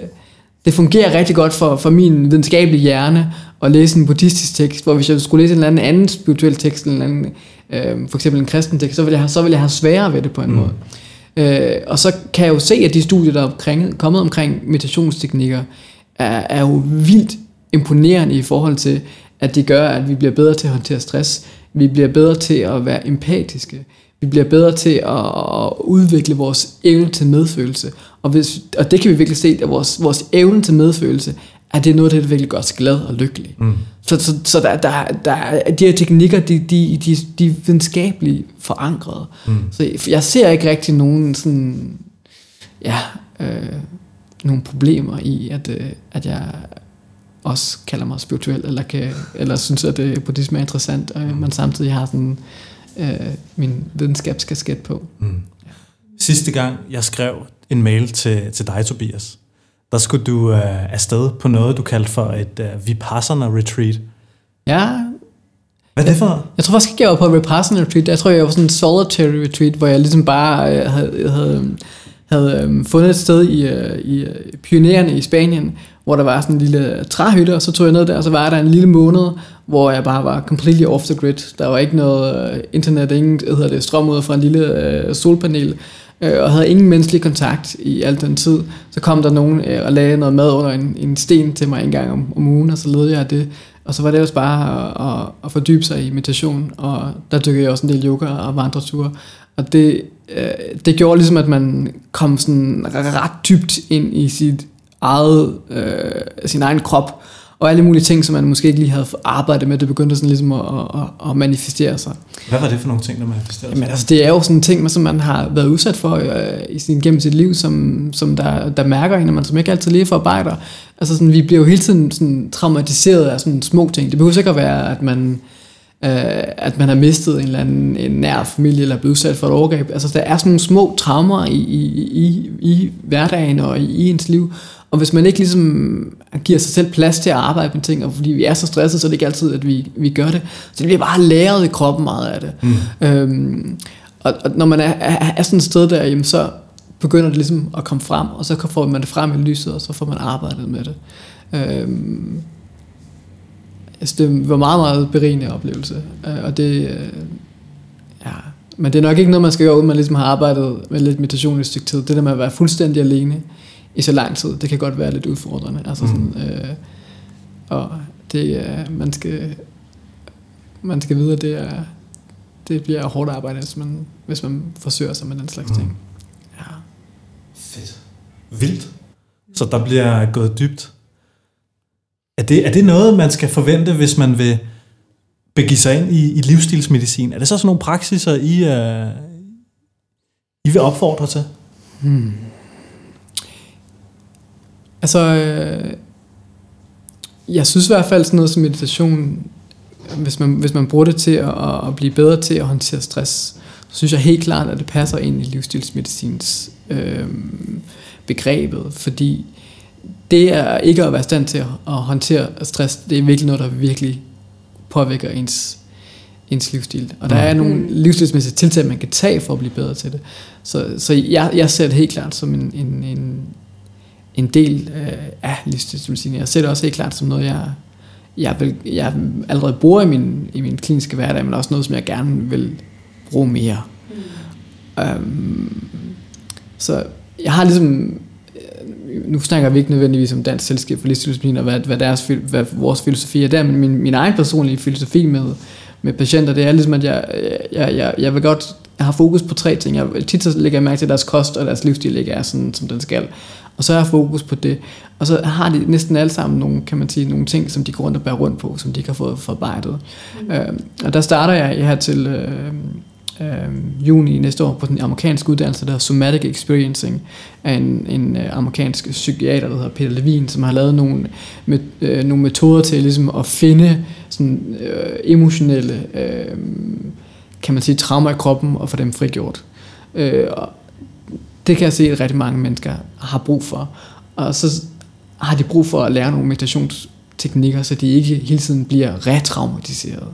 det fungerer rigtig godt for, for min videnskabelige hjerne at læse en buddhistisk tekst, hvor hvis jeg skulle læse en eller anden, anden spirituel tekst, eller en anden, øh, for eksempel en kristen tekst, så ville jeg have, så ville jeg have sværere ved det på en mm. måde. Øh, og så kan jeg jo se, at de studier, der er omkring, kommet omkring meditationsteknikker, er, er jo vildt imponerende i forhold til, at det gør, at vi bliver bedre til at håndtere stress, vi bliver bedre til at være empatiske, vi bliver bedre til at udvikle vores evne til medfølelse. Og, hvis, og det kan vi virkelig se, at vores, vores evne til medfølelse at det er noget, der virkelig gør os glad og lykkelig. Mm. Så, så, så der, der, der, de her teknikker, de, de, de, de er videnskabeligt forankrede. Mm. Så jeg ser ikke rigtig nogen sådan, ja, øh, nogle problemer i, at, øh, at jeg også kalder mig spirituel, eller, kan, eller synes, at det buddhisme er interessant, og man samtidig har sådan øh, min videnskabskasket på. Mm. Sidste gang, jeg skrev en mail til, til dig, Tobias, der skulle du øh, afsted på noget, du kaldte for et øh, Vipassana Retreat. Ja. Hvad er det for Jeg tror faktisk ikke, jeg var på et Vipassana Retreat. Jeg tror, jeg var sådan en solitary retreat, hvor jeg ligesom bare øh, havde, havde, havde øh, fundet et sted i, øh, i øh, Pyreneerne i Spanien, hvor der var sådan en lille træhytte, og så tog jeg ned der, og så var der en lille måned, hvor jeg bare var completely off the grid. Der var ikke noget øh, internet, ingen hedder det, strøm ud fra en lille øh, solpanel, øh, og havde ingen menneskelig kontakt i al den tid. Så kom der nogen øh, og lagde noget mad under en, en sten til mig en gang om, om ugen, og så ledte jeg det. Og så var det også bare at, at, at fordybe sig i meditation, og der dykkede jeg også en del yoga og vandreture. Og det, øh, det gjorde ligesom, at man kom sådan ret dybt ind i sit eget, øh, sin egen krop, og alle mulige ting, som man måske ikke lige havde arbejdet med, det begyndte sådan ligesom at, at, at manifestere sig. Hvad var det for nogle ting, der manifesterede sig? Jamen, altså, det er jo sådan ting, som man har været udsat for øh, i sin, gennem sit liv, som, som der, der mærker en, og man som ikke altid lige forarbejder. Altså sådan, vi bliver jo hele tiden sådan, traumatiseret af sådan små ting. Det behøver ikke at være, at man øh, at man har mistet en eller anden en nær familie, eller er blevet udsat for et overgreb. Altså, der er sådan nogle små traumer i, i, i, i hverdagen og i, i ens liv, og hvis man ikke ligesom giver sig selv plads til at arbejde med ting, og fordi vi er så stresset, så er det ikke altid, at vi, vi gør det. Så det bliver bare læret i kroppen meget af det. Mm. Øhm, og, og når man er, er, er sådan et sted der, jamen, så begynder det ligesom at komme frem, og så får man det frem i lyset, og så får man arbejdet med det. Øhm, altså det var meget, meget berigende oplevelse. Øh, og det, øh, ja, men det er nok ikke noget, man skal gøre, uden man ligesom har arbejdet med lidt meditation i et stykke tid. Det der med at være fuldstændig alene i så lang tid, det kan godt være lidt udfordrende. Altså sådan, mm. øh, og det er, man skal, man skal vide, at det, er, det bliver hårdt arbejde, hvis man, hvis man forsøger sig med den slags mm. ting. Ja. Fedt. Vildt. Så der bliver gået dybt. Er det, er det noget, man skal forvente, hvis man vil begive sig ind i, i livsstilsmedicin? Er det så sådan nogle praksiser, I, uh, I vil opfordre til? Hmm. Altså, øh, jeg synes i hvert fald sådan noget som meditation, hvis man, hvis man bruger det til at, at blive bedre til at håndtere stress, så synes jeg helt klart, at det passer ind i livsstilsmedicins øh, begrebet, fordi det er ikke at være i stand til at, håndtere stress, det er virkelig noget, der virkelig påvirker ens, ens livsstil. Og der er nogle livsstilsmæssige tiltag, man kan tage for at blive bedre til det. Så, så jeg, jeg ser det helt klart som en, en, en, en del øh, af livsstilsmedicin. Jeg ser det også helt klart som noget, jeg, jeg, vil, jeg allerede bruger i min, i min kliniske hverdag, men også noget, som jeg gerne vil bruge mere. Mm. Um, så jeg har ligesom nu snakker vi ikke nødvendigvis om dansk selskab for livsstilsmedicin, og hvad, hvad, deres, hvad vores filosofi er der, men min, min egen personlige filosofi med, med patienter, det er ligesom, at jeg, jeg, jeg, jeg vil godt jeg har fokus på tre ting. Jeg, tit så lægger jeg mærke til, at deres kost og deres livsstil ikke er sådan, som den skal. Og så jeg fokus på det. Og så har de næsten alle sammen nogle, kan man sige, nogle ting, som de går rundt og bærer rundt på, som de ikke har fået forarbejdet. Mm. Øh, og der starter jeg her til øh, øh, juni næste år på den amerikanske uddannelse, der hedder Somatic Experiencing, af en, en øh, amerikansk psykiater, der hedder Peter Levine, som har lavet nogle, med, øh, nogle metoder til ligesom at finde sådan, øh, emotionelle øh, kan man sige, traumer i kroppen og få dem frigjort. Øh, det kan jeg se, at rigtig mange mennesker har brug for. Og så har de brug for at lære nogle meditationsteknikker, så de ikke hele tiden bliver retraumatiseret.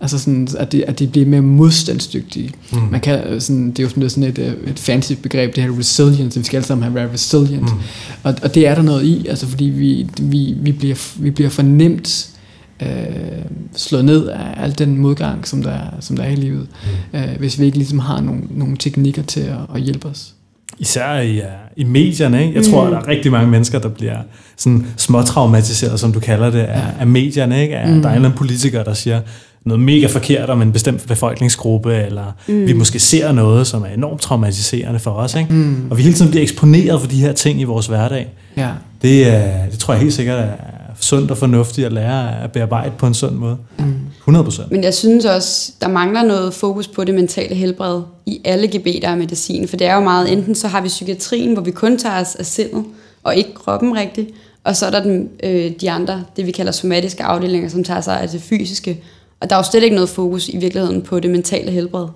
Altså sådan, at de, at de bliver mere modstandsdygtige. Mm. Man kan, sådan, det er jo sådan, sådan et, et fancy begreb, det her resilience, vi skal alle sammen have resilient. Mm. Og, og det er der noget i, altså fordi vi, vi, vi, bliver, vi bliver fornemt øh, slået ned af al den modgang, som der, som der er i livet, mm. øh, hvis vi ikke ligesom har nogle, nogle teknikker til at, at hjælpe os. Især i, uh, i medierne, ikke? Jeg mm. tror, at der er rigtig mange mennesker, der bliver sådan småtraumatiseret, som du kalder det, af, af medierne, ikke? Af, mm. Der er en eller anden politiker, der siger noget mega forkert om en bestemt befolkningsgruppe, eller mm. vi måske ser noget, som er enormt traumatiserende for os, ikke? Mm. Og vi hele tiden bliver eksponeret for de her ting i vores hverdag. Ja. Det, er, det tror jeg helt sikkert er sundt og fornuftigt at lære at bearbejde på en sund måde. Mm. 100%. Men jeg synes også, der mangler noget fokus på det mentale helbred i alle gebeter af medicin. For det er jo meget, enten så har vi psykiatrien, hvor vi kun tager os af sindet, og ikke kroppen rigtigt. Og så er der den, øh, de andre, det vi kalder somatiske afdelinger, som tager sig af det fysiske. Og der er jo slet ikke noget fokus i virkeligheden på det mentale helbred.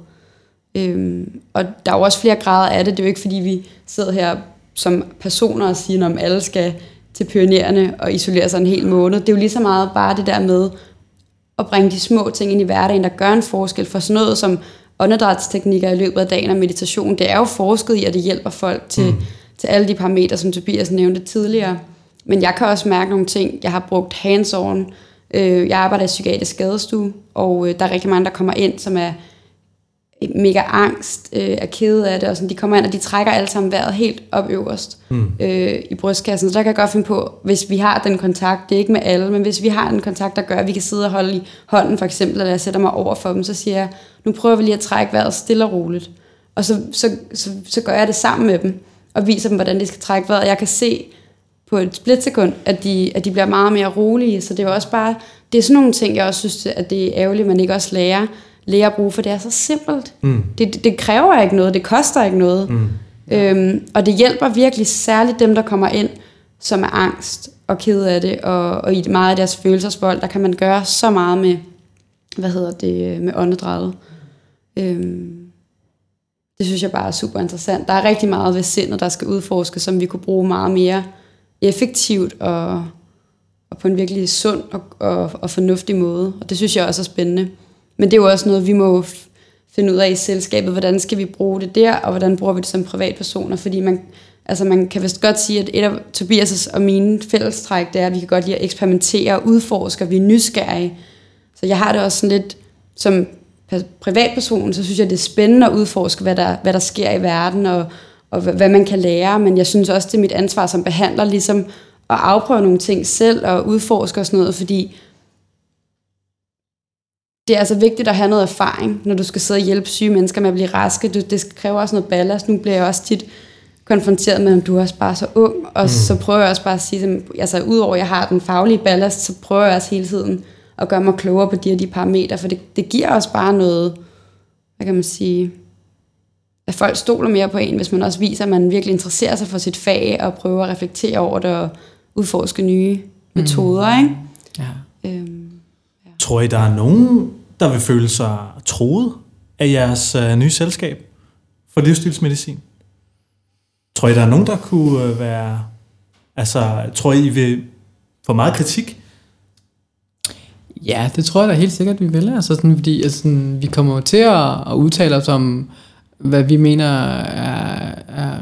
Øhm, og der er jo også flere grader af det. Det er jo ikke, fordi vi sidder her som personer og siger, om alle skal til pionererne og isolere sig en hel måned. Det er jo lige så meget bare det der med at bringe de små ting ind i hverdagen, der gør en forskel for sådan noget som åndedrætsteknikker i løbet af dagen og meditation. Det er jo forsket i, at det hjælper folk til, mm. til alle de parametre, som Tobias nævnte tidligere. Men jeg kan også mærke nogle ting. Jeg har brugt hands-on. Øh, jeg arbejder i psykiatrisk skadestue, og øh, der er rigtig mange, der kommer ind, som er mega angst, øh, er kede af det, og sådan, de kommer ind, og de trækker alle sammen vejret helt op øverst mm. øh, i brystkassen. Så der kan jeg godt finde på, hvis vi har den kontakt, det er ikke med alle, men hvis vi har en kontakt, der gør, at vi kan sidde og holde i hånden for eksempel, eller jeg sætter mig over for dem, så siger jeg, nu prøver vi lige at trække vejret stille og roligt. Og så, så, så, så gør jeg det sammen med dem, og viser dem, hvordan de skal trække vejret. Jeg kan se på et splitsekund, at de, at de bliver meget mere rolige, så det er også bare, det er sådan nogle ting, jeg også synes, at det er ærgerligt, man ikke også lærer, lære at bruge, for det er så simpelt. Mm. Det, det, kræver ikke noget, det koster ikke noget. Mm. Øhm, og det hjælper virkelig særligt dem, der kommer ind, som er angst og ked af det, og, og i meget af deres følelsesvold, der kan man gøre så meget med, hvad hedder det, med åndedrættet. Øhm, det synes jeg bare er super interessant. Der er rigtig meget ved sindet, der skal udforskes, som vi kunne bruge meget mere effektivt og, og på en virkelig sund og, og, og fornuftig måde. Og det synes jeg også er spændende. Men det er jo også noget, vi må finde ud af i selskabet, hvordan skal vi bruge det der, og hvordan bruger vi det som privatpersoner, fordi man, altså man kan vist godt sige, at et af Tobias' og mine fællestræk, det er, at vi kan godt lide at eksperimentere og udforske, og vi er nysgerrige. Så jeg har det også sådan lidt, som privatperson, så synes jeg, det er spændende at udforske, hvad der, hvad der sker i verden, og, og hvad man kan lære, men jeg synes også, det er mit ansvar som behandler, ligesom at afprøve nogle ting selv, og udforske og sådan noget, fordi det er altså vigtigt at have noget erfaring, når du skal sidde og hjælpe syge mennesker med at blive raske. Du, det kræver også noget ballast. Nu bliver jeg også tit konfronteret med, at du er også bare så ung, og mm. så prøver jeg også bare at sige, altså udover at jeg har den faglige ballast, så prøver jeg også hele tiden at gøre mig klogere på de her de parametre, for det, det giver også bare noget, hvad kan man sige, at folk stoler mere på en, hvis man også viser, at man virkelig interesserer sig for sit fag, og prøver at reflektere over det, og udforske nye mm. metoder, ikke? Ja. Tror I, der er nogen der vil føle sig troet af jeres øh, nye selskab for livsstilsmedicin? Tror I, der er nogen, der kunne øh, være... Altså, tror I, I vil få meget kritik? Ja, det tror jeg da helt sikkert, vi vil. Altså, sådan, fordi altså, sådan, vi kommer til at, at udtale os om, hvad vi mener er, er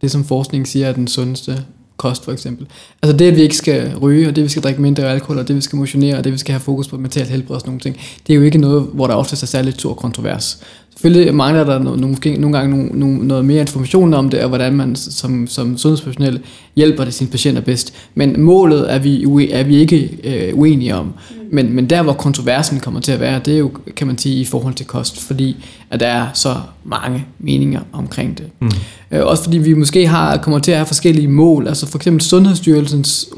det, som forskningen siger er den sundeste kost for eksempel. Altså det, at vi ikke skal ryge, og det, at vi skal drikke mindre alkohol, og det, at vi skal motionere, og det, at vi skal have fokus på mentalt helbred og sådan nogle ting, det er jo ikke noget, hvor der ofte er særligt stor kontrovers. Selvfølgelig mangler der nogle, måske nogle gange nogle, nogle, noget mere information om det, og hvordan man som, som sundhedsprofessionel hjælper det sine patienter bedst. Men målet er vi, er vi ikke øh, uenige om. Men, men der, hvor kontroversen kommer til at være, det er jo, kan man sige, i forhold til kost, fordi at der er så mange meninger omkring det. Mm. Øh, også fordi vi måske har kommer til at have forskellige mål. Altså for eksempel Sundhedsstyrelsens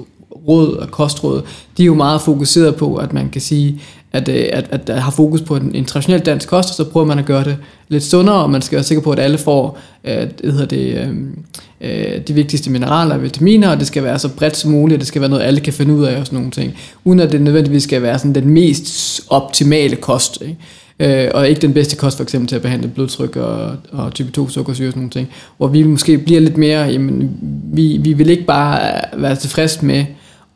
råd og kostråd, de er jo meget fokuseret på, at man kan sige, at, at, at, at der har fokus på en, en traditionel dansk kost, og så prøver man at gøre det lidt sundere, og man skal være sikker på, at alle får øh, det hedder det, øh, øh, de vigtigste mineraler og vitaminer, og det skal være så bredt som muligt, og det skal være noget, alle kan finde ud af og sådan nogle ting, uden at det nødvendigvis skal være sådan den mest optimale kost. Ikke? øh, og ikke den bedste kost for eksempel til at behandle blodtryk og, og type 2 sukkersyre og sådan nogle ting, hvor vi måske bliver lidt mere, jamen, vi, vi vil ikke bare være tilfredse med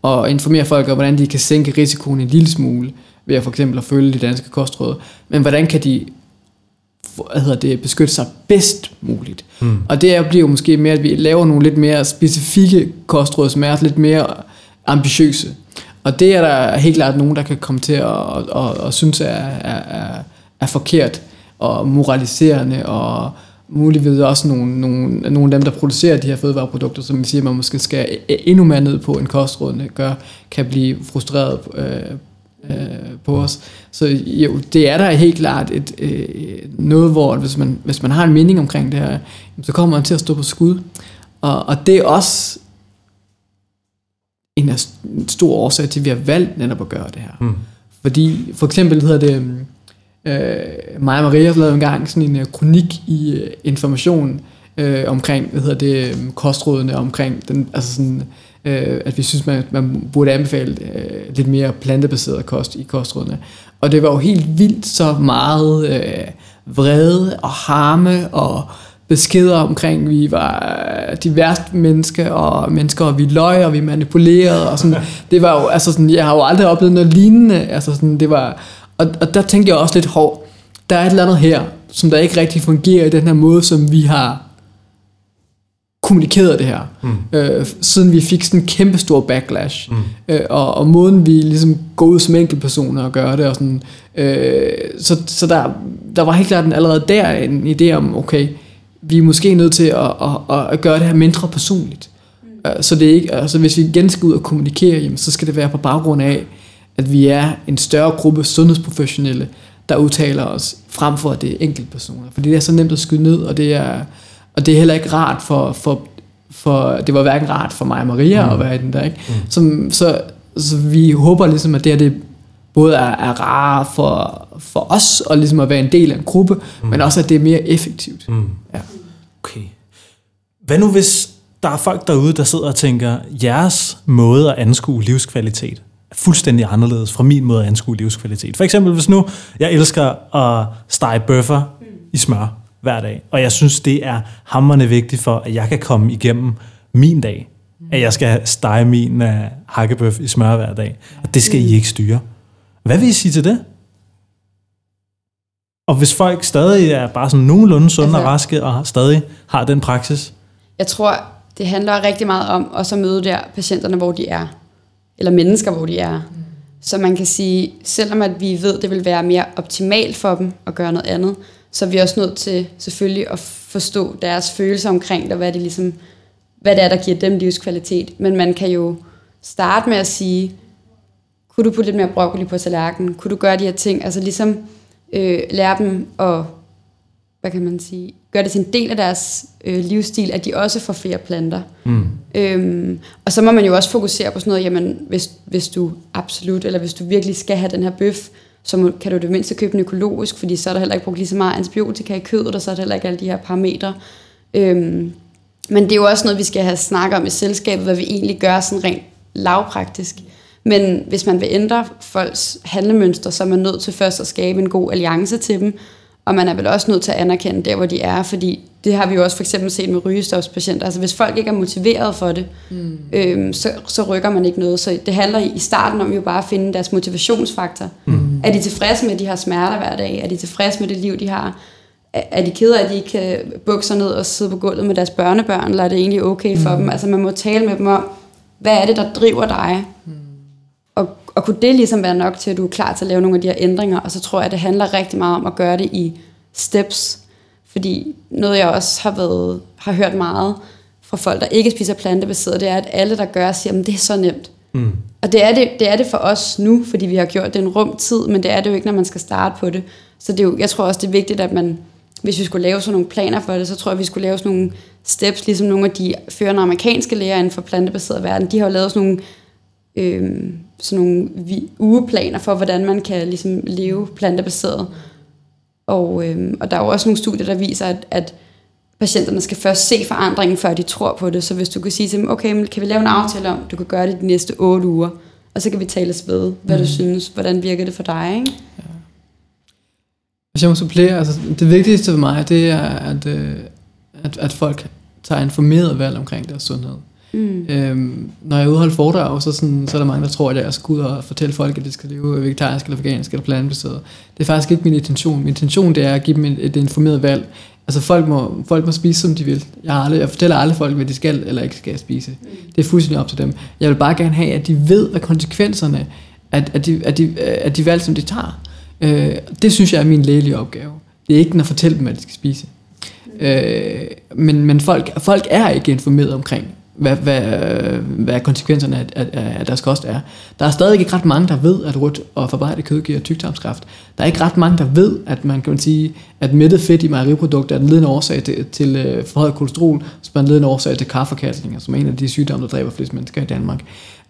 at informere folk om, hvordan de kan sænke risikoen en lille smule, ved at for eksempel at følge de danske kostråd, men hvordan kan de hvad hedder det, beskytte sig bedst muligt. Mm. Og det bliver jo måske mere, at vi laver nogle lidt mere specifikke kostråd, som er lidt mere ambitiøse. Og det er der helt klart nogen, der kan komme til at, at, at, at synes er, er, er, er forkert og moraliserende og muligvis også nogle, nogle, nogle af dem, der producerer de her fødevareprodukter, som vi siger, man måske skal endnu mere ned på en kostrådene gør, kan blive frustreret øh, øh, på os. Så jo, det er der helt klart et, øh, noget, hvor hvis man, hvis man har en mening omkring det her, så kommer man til at stå på skud. Og, og det er også en, af, en stor årsag til, at vi har valgt netop at gøre det her. Mm. Fordi for eksempel hedder det, øh, mig og Maria har lavet en gang sådan en uh, kronik i uh, information øh, omkring, hvad hedder det, kostrådene, omkring den, altså sådan, øh, at vi synes, man, man burde anbefale øh, lidt mere plantebaseret kost i kostrådene. Og det var jo helt vildt så meget øh, vrede og harme og beskeder omkring, vi var de værste mennesker, og mennesker, og vi løg, og vi manipulerede, og sådan, det var jo, altså sådan, jeg har jo aldrig oplevet noget lignende, altså sådan, det var, og, og der tænkte jeg også lidt, hov, der er et eller andet her, som der ikke rigtig fungerer i den her måde, som vi har kommunikeret det her, mm. øh, siden vi fik sådan en kæmpe stor backlash, mm. øh, og, og måden vi ligesom går ud som enkeltpersoner og gør det, og sådan, øh, så, så der, der var helt klart allerede der en idé om, okay, vi er måske nødt til at, at, at gøre det her mindre personligt. Mm. Så det er ikke, altså hvis vi igen skal ud og kommunikere, jamen, så skal det være på baggrund af, at vi er en større gruppe sundhedsprofessionelle, der udtaler os, frem for at det er enkeltpersoner. Fordi det er så nemt at skyde ned, og det er, og det er heller ikke rart for, for, for det var hverken rart for mig og Maria mm. at være i den der, ikke? Mm. Som, så, så vi håber ligesom, at det her, det både er, er rart for, for os, og ligesom at være en del af en gruppe, mm. men også at det er mere effektivt. Mm. Ja. Okay. Hvad nu hvis der er folk derude, der sidder og tænker, jeres måde at anskue livskvalitet er fuldstændig anderledes fra min måde at anskue livskvalitet. For eksempel hvis nu, jeg elsker at stege bøffer i smør hver dag, og jeg synes, det er hammerne vigtigt for, at jeg kan komme igennem min dag, at jeg skal stege min uh, hakkebøf i smør hver dag, og det skal I ikke styre. Hvad vil I sige til det? Og hvis folk stadig er bare sådan nogenlunde sunde altså, og raske, og stadig har den praksis? Jeg tror, det handler rigtig meget om også at møde der patienterne, hvor de er. Eller mennesker, hvor de er. Mm. Så man kan sige, selvom at vi ved, det vil være mere optimalt for dem at gøre noget andet, så er vi også nødt til selvfølgelig at forstå deres følelser omkring det, og hvad det, ligesom, hvad det er, der giver dem livskvalitet. Men man kan jo starte med at sige, kunne du putte lidt mere broccoli på tallerkenen? Kunne du gøre de her ting? Altså ligesom øh, lære dem at, hvad kan man sige, gøre det til en del af deres øh, livsstil, at de også får flere planter. Mm. Øhm, og så må man jo også fokusere på sådan noget, jamen hvis, hvis du absolut, eller hvis du virkelig skal have den her bøf, så må, kan du det mindste købe den økologisk, fordi så er der heller ikke brugt lige så meget antibiotika i kødet, og så er der heller ikke alle de her parametre. Øhm, men det er jo også noget, vi skal have snakket om i selskabet, hvad vi egentlig gør sådan rent lavpraktisk. Men hvis man vil ændre folks handlemønster, så er man nødt til først at skabe en god alliance til dem, og man er vel også nødt til at anerkende der, hvor de er, fordi det har vi jo også for eksempel set med rygestofspatienter. Altså hvis folk ikke er motiveret for det, mm. øhm, så, så rykker man ikke noget. Så det handler i starten om jo bare at finde deres motivationsfaktor. Mm. Er de tilfredse med, at de har smerter hver dag? Er de tilfredse med det liv, de har? Er de kede af, at de ikke kan bukke sig ned og sidde på gulvet med deres børnebørn, eller er det egentlig okay for mm. dem? Altså man må tale med dem om, hvad er det, der driver dig? Mm og, og kunne det ligesom være nok til, at du er klar til at lave nogle af de her ændringer, og så tror jeg, at det handler rigtig meget om at gøre det i steps, fordi noget jeg også har, været, har hørt meget fra folk, der ikke spiser plantebaseret, det er, at alle, der gør, siger, at det er så nemt. Mm. Og det er det, det er det for os nu, fordi vi har gjort det en rum tid, men det er det jo ikke, når man skal starte på det. Så det er jo, jeg tror også, det er vigtigt, at man, hvis vi skulle lave sådan nogle planer for det, så tror jeg, vi skulle lave sådan nogle steps, ligesom nogle af de førende amerikanske læger inden for plantebaseret verden, de har jo lavet sådan nogle øh, sådan nogle ugeplaner for, hvordan man kan ligesom leve plantebaseret. Og, øh, og der er jo også nogle studier, der viser, at, at patienterne skal først se forandringen, før de tror på det. Så hvis du kan sige til dem, okay, men kan vi lave en aftale om, du kan gøre det de næste 8 uger, og så kan vi tale ved, hvad mm. du synes, hvordan virker det for dig, ikke? Ja. Hvis jeg må supplere, altså det vigtigste for mig, det er, at, øh, at, at folk tager informeret valg omkring deres sundhed. Mm. Øhm, når jeg udholder foredrag, så, sådan, så er der mange, der tror, at jeg skal ud og fortælle folk, at de skal leve vegetarisk eller vegansk eller plantebaseret. Det er faktisk ikke min intention. Min intention det er at give dem et, et informeret valg. Altså folk må, folk må spise, som de vil. Jeg, har aldrig, jeg fortæller aldrig folk, hvad de skal eller ikke skal spise. Mm. Det er fuldstændig op til dem. Jeg vil bare gerne have, at de ved, hvad konsekvenserne at, at, de, at, de, at de valg, som de tager. Øh, det synes jeg er min lægelige opgave. Det er ikke at fortælle dem, hvad de skal spise. Mm. Øh, men men folk, folk er ikke informeret omkring, hvad, hvad, hvad konsekvenserne af, af, af deres kost er. Der er stadig ikke ret mange, der ved, at rødt og forarbejdet kød giver tyktarmskræft. Der er ikke ret mange, der ved, at man kan sige, at mættet fedt i mejeriprodukter er den ledende årsag til, til øh, forhøjet kolesterol, som er den ledende årsag til karforkastninger, som er en af de sygdomme, der dræber flest mennesker i Danmark.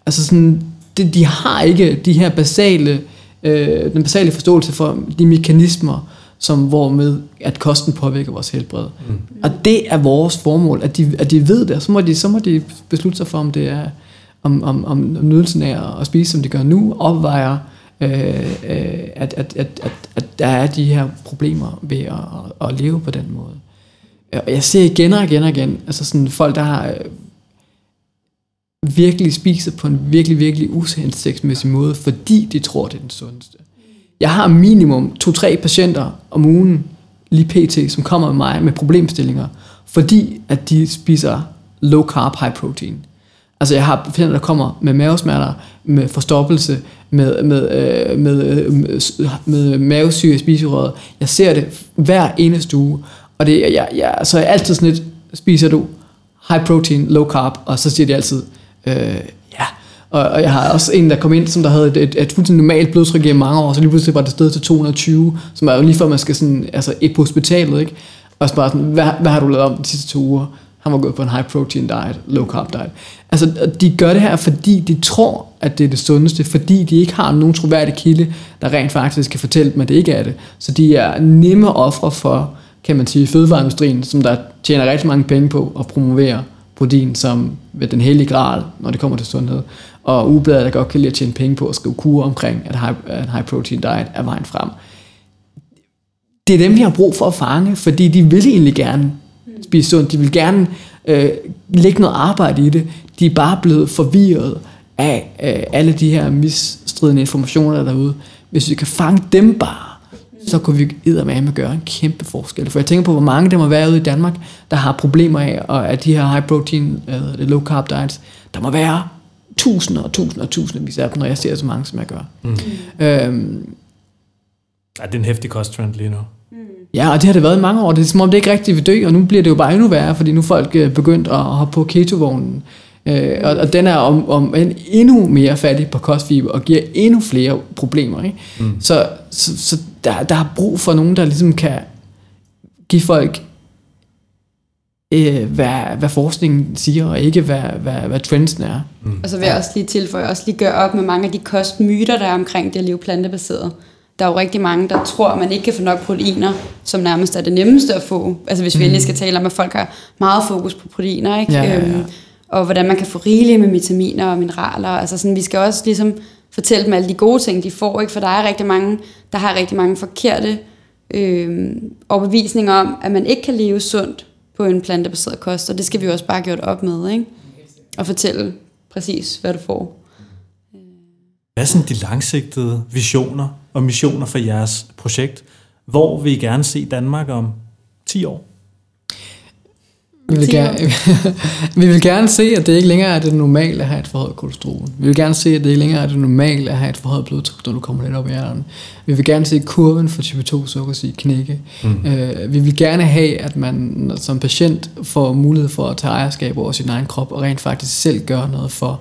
Altså sådan, de, de har ikke de her basale, øh, den basale forståelse for de mekanismer, som hvormed at kosten påvirker vores helbred. Mm. Og det er vores formål, at de, at de ved det, så må de, så må de beslutte sig for, om det er om, om, om nydelsen af at spise, som de gør nu, opvejer, øh, øh, at, at, at, at, at der er de her problemer ved at, at, at leve på den måde. Og jeg ser igen og igen og igen, altså sådan folk, der har øh, virkelig spiser på en virkelig, virkelig uhensigtsmæssig måde, fordi de tror, det er den sundeste. Jeg har minimum to-tre patienter om ugen, lige pt., som kommer med mig med problemstillinger, fordi at de spiser low carb, high protein. Altså jeg har patienter, der kommer med mavesmerter, med forstoppelse, med, med, øh, med, øh, med, med mavesyge i spiserøret. Jeg ser det hver eneste uge, og det, jeg, jeg, så er jeg altid sådan lidt, spiser du high protein, low carb, og så siger de altid, øh. Og, og jeg har også en, der kom ind, som der havde et, et, et fuldstændig normalt blodtryk i mange år, så lige pludselig var det stedet til 220, som er jo lige før man skal sådan, altså et på hospitalet, ikke? Og så bare sådan, hvad, hvad har du lavet om de sidste to uger? Han var gået på en high protein diet, low carb diet. Altså, de gør det her, fordi de tror, at det er det sundeste, fordi de ikke har nogen troværdig kilde, der rent faktisk kan fortælle dem, at det ikke er det. Så de er nemme ofre for, kan man sige, fødevareindustrien, som der tjener rigtig mange penge på at promovere protein som ved den hellige grad, når det kommer til sundhed. Og ugebladet, der godt kan lide at tjene penge på at skrive kurer omkring, at en high protein diet er vejen frem. Det er dem, vi har brug for at fange, fordi de vil egentlig gerne spise sundt. De vil gerne øh, lægge noget arbejde i det. De er bare blevet forvirret af øh, alle de her misstridende informationer derude. Hvis vi kan fange dem bare, så kunne vi med gøre en kæmpe forskel. For jeg tænker på, hvor mange der må være ude i Danmark, der har problemer af, og at de her high protein, uh, low carb diets, der må være tusinder og tusinder og tusindvis af dem, når jeg ser så mange, som jeg gør. Mm. Øhm, ja, det er en hæftig kosttrend lige nu. Ja, og det har det været i mange år. Det er som om, det ikke rigtig vil dø, og nu bliver det jo bare endnu værre, fordi nu er folk øh, begyndt at hoppe på ketovognen. Øh, og, og den er om, om en endnu mere fattig på kostfiber, og giver endnu flere problemer. Ikke? Mm. Så, så, så der, der er brug for nogen, der ligesom kan give folk øh, hvad, hvad forskningen siger, og ikke hvad, hvad, hvad trendsen er. Mm. Og så vil jeg også lige tilføje, også lige gøre op med mange af de kostmyter, der er omkring det at leve plantebaseret der er jo rigtig mange, der tror, at man ikke kan få nok proteiner, som nærmest er det nemmeste at få. Altså hvis vi mm. endelig skal tale om, at folk har meget fokus på proteiner, ikke? Ja, ja, ja. Øhm, og hvordan man kan få rigeligt med vitaminer og mineraler. Altså sådan, vi skal også ligesom fortælle dem alle de gode ting, de får, ikke? for der er rigtig mange, der har rigtig mange forkerte øh, overbevisninger om, at man ikke kan leve sundt på en plantebaseret kost, og det skal vi også bare gjort op med, ikke? og fortælle præcis, hvad du får. Hvad er sådan de langsigtede visioner og missioner for jeres projekt? Hvor vil I gerne se Danmark om 10 år? Vi vil, gerne, vi vil gerne se, at det ikke længere er det normale at have et forhøjet kolesterol. Vi vil gerne se, at det ikke længere er det normale at have et forhøjet blodtryk, når du kommer lidt op i hjernen. Vi vil gerne se kurven for type 2 sukkersyge knække. Mm. Øh, vi vil gerne have, at man som patient får mulighed for at tage ejerskab over sin egen krop, og rent faktisk selv gøre noget for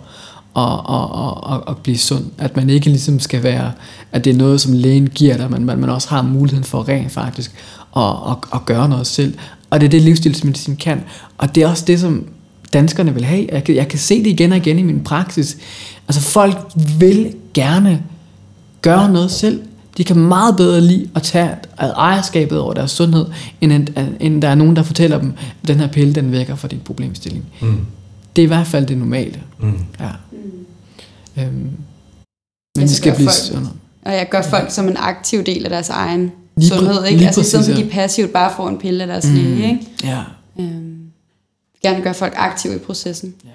og, og, og, og, og blive sund. At man ikke ligesom skal være, at det er noget, som lægen giver dig, men man, man også har muligheden for rent faktisk at, at, at gøre noget selv. Og det er det, livsstilsmedicin kan. Og det er også det, som danskerne vil have. Jeg kan, jeg kan se det igen og igen i min praksis. Altså folk vil gerne gøre noget selv. De kan meget bedre lide at tage ejerskabet over deres sundhed, end, end der er nogen, der fortæller dem, at den her pille, den vækker for din problemstilling. Mm. Det er i hvert fald det normale. Mm. Ja. Øhm, men det skal blive folk, Og jeg gør folk som en aktiv del af deres egen lige sundhed, ikke? Lige altså præcis, som ja. de passivt bare får en pille af deres mm. læge, ikke? Ja. Øhm, gerne gøre folk aktive i processen. Ja.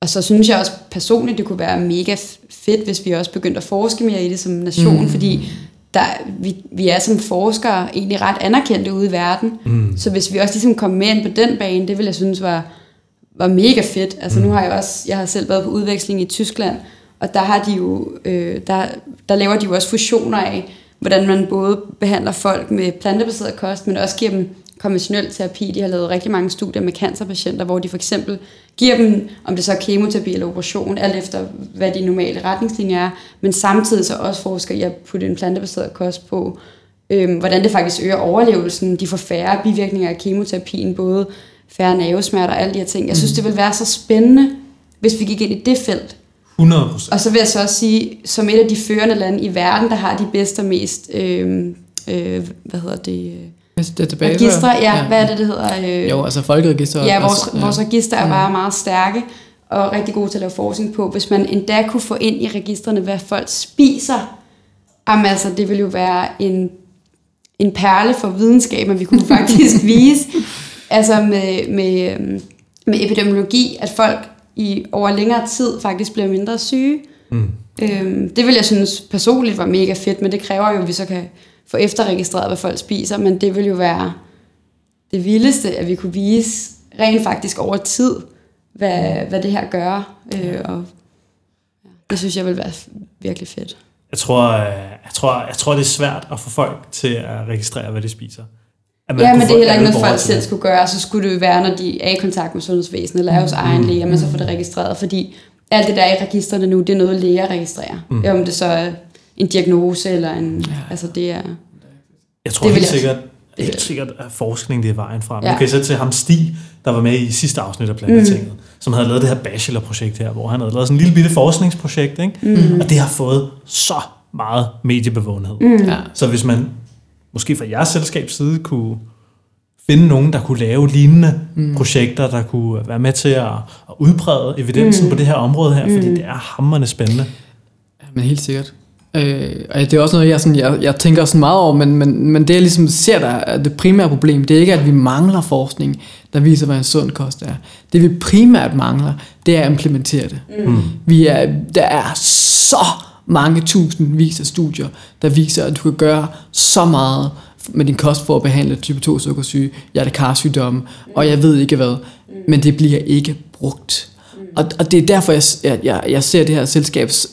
Og så synes jeg også personligt, det kunne være mega fedt, hvis vi også begyndte at forske mere i det som nation, mm. fordi der, vi, vi er som forskere egentlig ret anerkendte ude i verden. Mm. Så hvis vi også ligesom kom med ind på den bane, det ville jeg synes var var mega fedt. Altså mm. nu har jeg også, jeg har selv været på udveksling i Tyskland, og der har de jo, øh, der, der laver de jo også fusioner af, hvordan man både behandler folk med plantebaseret kost, men også giver dem konventionel terapi. De har lavet rigtig mange studier med cancerpatienter, hvor de for eksempel giver dem, om det så er kemoterapi eller operation, alt efter hvad de normale retningslinjer er, men samtidig så også forsker i at putte en plantebaseret kost på, øh, hvordan det faktisk øger overlevelsen. De får færre bivirkninger af kemoterapien, både færre nervesmerter og alle de her ting. Jeg synes, mm. det vil være så spændende, hvis vi gik ind i det felt. 100 procent. Og så vil jeg så også sige, som et af de førende lande i verden, der har de bedste og mest, øh, øh, hvad hedder det, Det er tilbage. registre, ja, ja, hvad er det, det hedder? Øh, Jo, altså folkeregister. Ja, vores, altså, vores register er bare meget stærke og rigtig gode til at lave forskning på. Hvis man endda kunne få ind i registrene, hvad folk spiser, jamen altså, det ville jo være en, en perle for videnskab, at vi kunne faktisk vise, altså med, med, øhm, med epidemiologi, at folk i over længere tid faktisk bliver mindre syge. Mm. Øhm, det vil jeg synes personligt var mega fedt, men det kræver jo, at vi så kan få efterregistreret, hvad folk spiser, men det vil jo være det vildeste, at vi kunne vise rent faktisk over tid, hvad, hvad det her gør. Øh, og ja, det synes jeg vil være virkelig fedt. Jeg tror, øh, jeg, tror, jeg tror, det er svært at få folk til at registrere, hvad de spiser. At man Ja, men det er heller ikke noget, folk selv det. skulle gøre. Så skulle det jo være, når de er i kontakt med sundhedsvæsenet, eller er hos egen læge, at man så får det registreret. Fordi alt det der er i registrene nu, det er noget, læger registrerer. Mm. Om det så er en diagnose, eller en... Ja. Altså, det er... Jeg tror Det helt sikkert, vil helt sikkert, at forskning det er vejen frem. Ja. Ja. Du kan sætte til ham Stig, der var med i sidste afsnit af Plantetinget, mm. som havde lavet det her bachelorprojekt her, hvor han havde lavet sådan en lille bitte forskningsprojekt, ikke? Mm. og det har fået så meget mediebevågenhed. Mm. Ja. Så hvis man måske fra jeres selskabs side kunne finde nogen, der kunne lave lignende mm. projekter, der kunne være med til at, at udbrede evidensen mm. på det her område her, fordi det er hammerende spændende. Men helt sikkert. Øh, og det er også noget, jeg, sådan, jeg, jeg tænker sådan meget over, men, men, men det jeg ligesom ser, der er det primære problem, det er ikke, at vi mangler forskning, der viser, hvad en sund kost er. Det vi primært mangler, det er at implementere det. Mm. Vi er, der er så mange tusindvis af studier, der viser, at du kan gøre så meget med din kost for at behandle type 2 sukkersyge, hjertekarsygdomme, og jeg ved ikke hvad, men det bliver ikke brugt. Og, og det er derfor, jeg, jeg, jeg, ser det her selskabs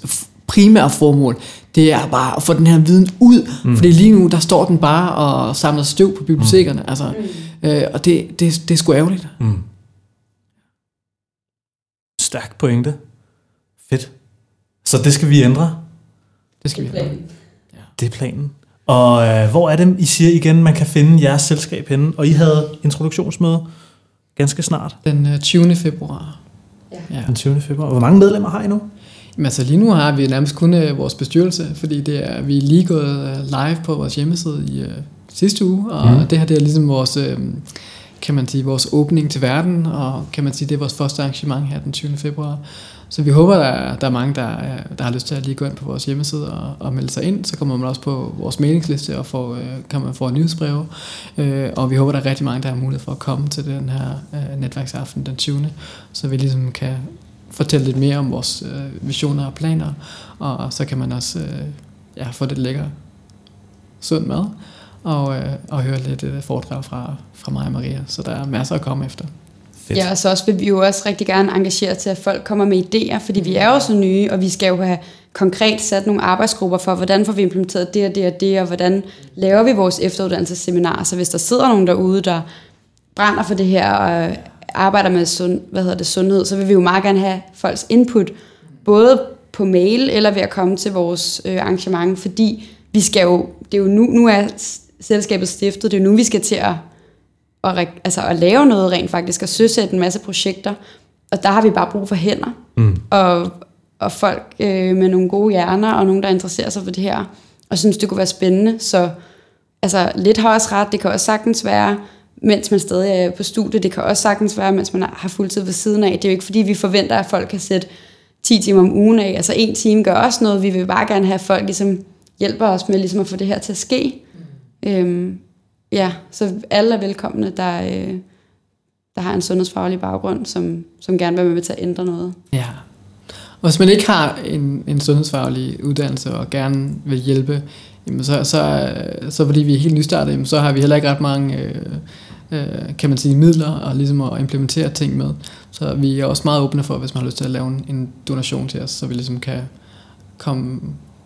primære formål, det er bare at få den her viden ud, mm. fordi lige nu, der står den bare og samler støv på bibliotekerne, mm. altså, øh, og det, det, det er sgu ærgerligt. Mm. Stærk pointe. Fedt. Så det skal vi ændre. Det skal vi have. Det er planen. Og øh, hvor er det, I siger igen, man kan finde jeres selskab henne? Og I havde introduktionsmøde ganske snart, Den øh, 20. februar. Ja. ja. den 20. februar. Hvor mange medlemmer har I nu? Men altså lige nu har vi nærmest kun øh, vores bestyrelse, fordi det er, vi er lige gået øh, live på vores hjemmeside i øh, sidste uge, og mm. det her det er ligesom vores, øh, kan man sige, vores åbning til verden, og kan man sige, det er vores første arrangement her den 20. februar. Så vi håber, der er, der er mange, der, der har lyst til at lige gå ind på vores hjemmeside og, og melde sig ind. Så kommer man også på vores meningsliste og får, øh, kan man få nyhedsbreve. Øh, og vi håber, der er rigtig mange, der har mulighed for at komme til den her øh, netværksaften den 20. Så vi ligesom kan fortælle lidt mere om vores øh, visioner og planer, og så kan man også ja, få lidt lækker sund mad, og, og høre lidt foredrag fra, fra mig og Maria, så der er masser at komme efter. Fedt. Ja, og så også vil vi jo også rigtig gerne engagere til, at folk kommer med idéer, fordi vi er jo så nye, og vi skal jo have konkret sat nogle arbejdsgrupper for, hvordan får vi implementeret det og det og det, og hvordan laver vi vores efteruddannelsesseminarer. Så hvis der sidder nogen derude, der brænder for det her og arbejder med sund, hvad hedder det, sundhed, så vil vi jo meget gerne have folks input, både på mail eller ved at komme til vores øh, arrangement, fordi vi skal jo, det er jo nu, nu er selskabet stiftet, det er jo nu, vi skal til at at, altså at lave noget rent faktisk, og søsætte en masse projekter. Og der har vi bare brug for hænder. Mm. Og, og folk øh, med nogle gode hjerner, og nogen, der interesserer sig for det her, og synes, det kunne være spændende. Så altså, lidt har også ret. Det kan også sagtens være, mens man stadig er på studie. Det kan også sagtens være, mens man har fuldtid ved siden af. Det er jo ikke, fordi vi forventer, at folk kan sætte 10 timer om ugen af. Altså en time gør også noget. Vi vil bare gerne have, at folk ligesom hjælper os med ligesom at få det her til at ske. Mm. Øhm, ja, så alle er velkomne, der, øh, der har en sundhedsfaglig baggrund, som, som gerne vil være med til at ændre noget. Ja. Og hvis man ikke har en, en sundhedsfaglig uddannelse og gerne vil hjælpe, jamen så, så, så fordi vi er helt nystartet, jamen så har vi heller ikke ret mange øh, øh, kan man sige, midler og ligesom at implementere ting med. Så vi er også meget åbne for, hvis man har lyst til at lave en, en donation til os, så vi ligesom kan komme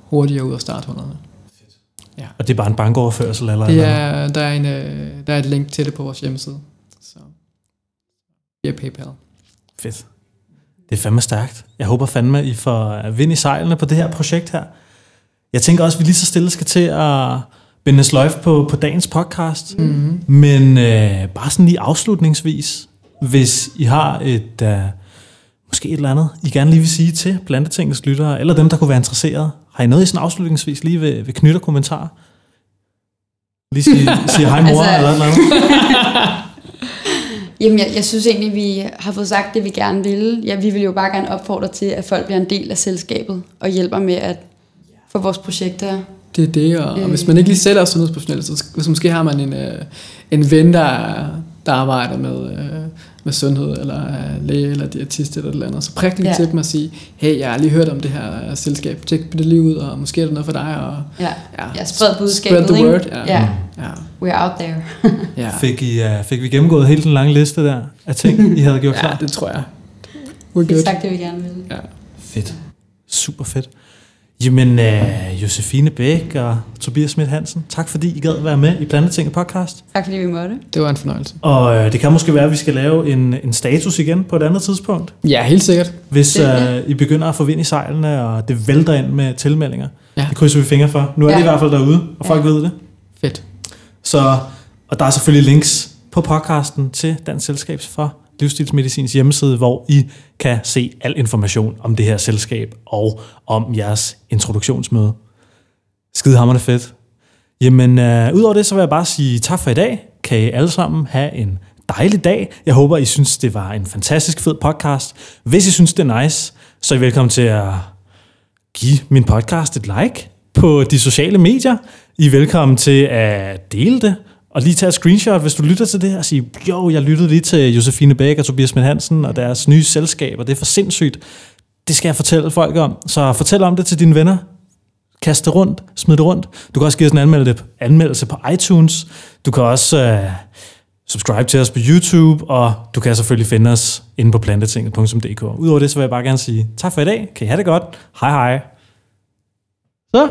hurtigere ud af starthullerne. Og det er bare en bankoverførsel eller Det eller- er, der, er en, øh, der er et link til det på vores hjemmeside. Så via PayPal. Fedt. Det er fandme stærkt. Jeg håber fandme, I får vind i sejlene på det her projekt her. Jeg tænker også, at vi lige så stille skal til at binde sløjf på, på dagens podcast. Mm-hmm. Men øh, bare sådan lige afslutningsvis, hvis I har et, øh, måske et eller andet, I gerne lige vil sige til Plantetingets lyttere, eller dem, der kunne være interesseret. Har I noget i sådan afslutningsvis lige ved, ved knytte kommentarer? Lige sige, sige hej mor, Altså- eller et eller andet. Jamen, jeg, jeg synes egentlig, vi har fået sagt det, vi gerne ville. Ja, vi vil jo bare gerne opfordre til, at folk bliver en del af selskabet og hjælper med at få vores projekter. Det er det, og, og Øh. hvis man ikke lige selv er sundhedsprofessionel, så hvis måske har man en, øh, en ven, der, der arbejder med, øh, med sundhed, eller er læge, eller diætist, eller et eller andet, så prik lige Ja. til dem og sige, hey, jeg har lige hørt om det her selskab, tjek det lige ud, og måske er det noget for dig, og Ja, ja, ja spred budskabet, spread the ikke? word, ja. Ja, ja. we're out there. ja. Fik, I, uh, fik vi gennemgået hele den lange liste der af ting, I havde gjort ja, klar? det tror jeg. Vi We're good. sagt det, vi gerne ville. Ja. Fedt. Super fedt. Jamen, uh, Josefine Bæk og Tobias Schmidt Hansen, tak fordi I gad være med i Plantetinget podcast. Tak fordi vi måtte. Det var en fornøjelse. Og uh, det kan måske være, at vi skal lave en, en status igen på et andet tidspunkt, Ja, helt sikkert. hvis Det- uh, I begynder at få vind i sejlene, og det vælter ind med tilmeldinger. Ja. Det krydser vi fingre for. Nu er ja. det Ja. i hvert fald derude, og folk Ja. ved det. Fedt. Så, og der er selvfølgelig links på podcasten til Dansk Selskabs for Livsstilsmedicins hjemmeside, hvor I kan se al information om det her selskab og om jeres introduktionsmøde. Skidehammerende fedt. Jamen, øh, udover det, så vil jeg bare sige tak for i dag. Kan I alle sammen have en dejlig dag. Jeg håber, I synes, det var en fantastisk fed podcast. Hvis I synes, det er nice, så er I velkommen til at give min podcast et like på de sociale medier. I er velkommen til at dele det, og lige tage et screenshot, hvis du lytter til det, og sige, jo, jeg lyttede lige til Josefine Bæk og Tobias Schmidt Hansen og deres nye selskab, og det er for sindssygt. Det skal jeg fortælle folk om. Så fortæl om det til dine venner. Kast det rundt, smid det rundt. Du kan også give os en anmeldelse, anmeldelse på iTunes. Du kan også uh, subscribe til os på YouTube, og du kan selvfølgelig finde os inde på plantetinget.dk. Udover det, så vil jeg bare gerne sige tak for i dag. Kan I have det godt. Hej hej. Så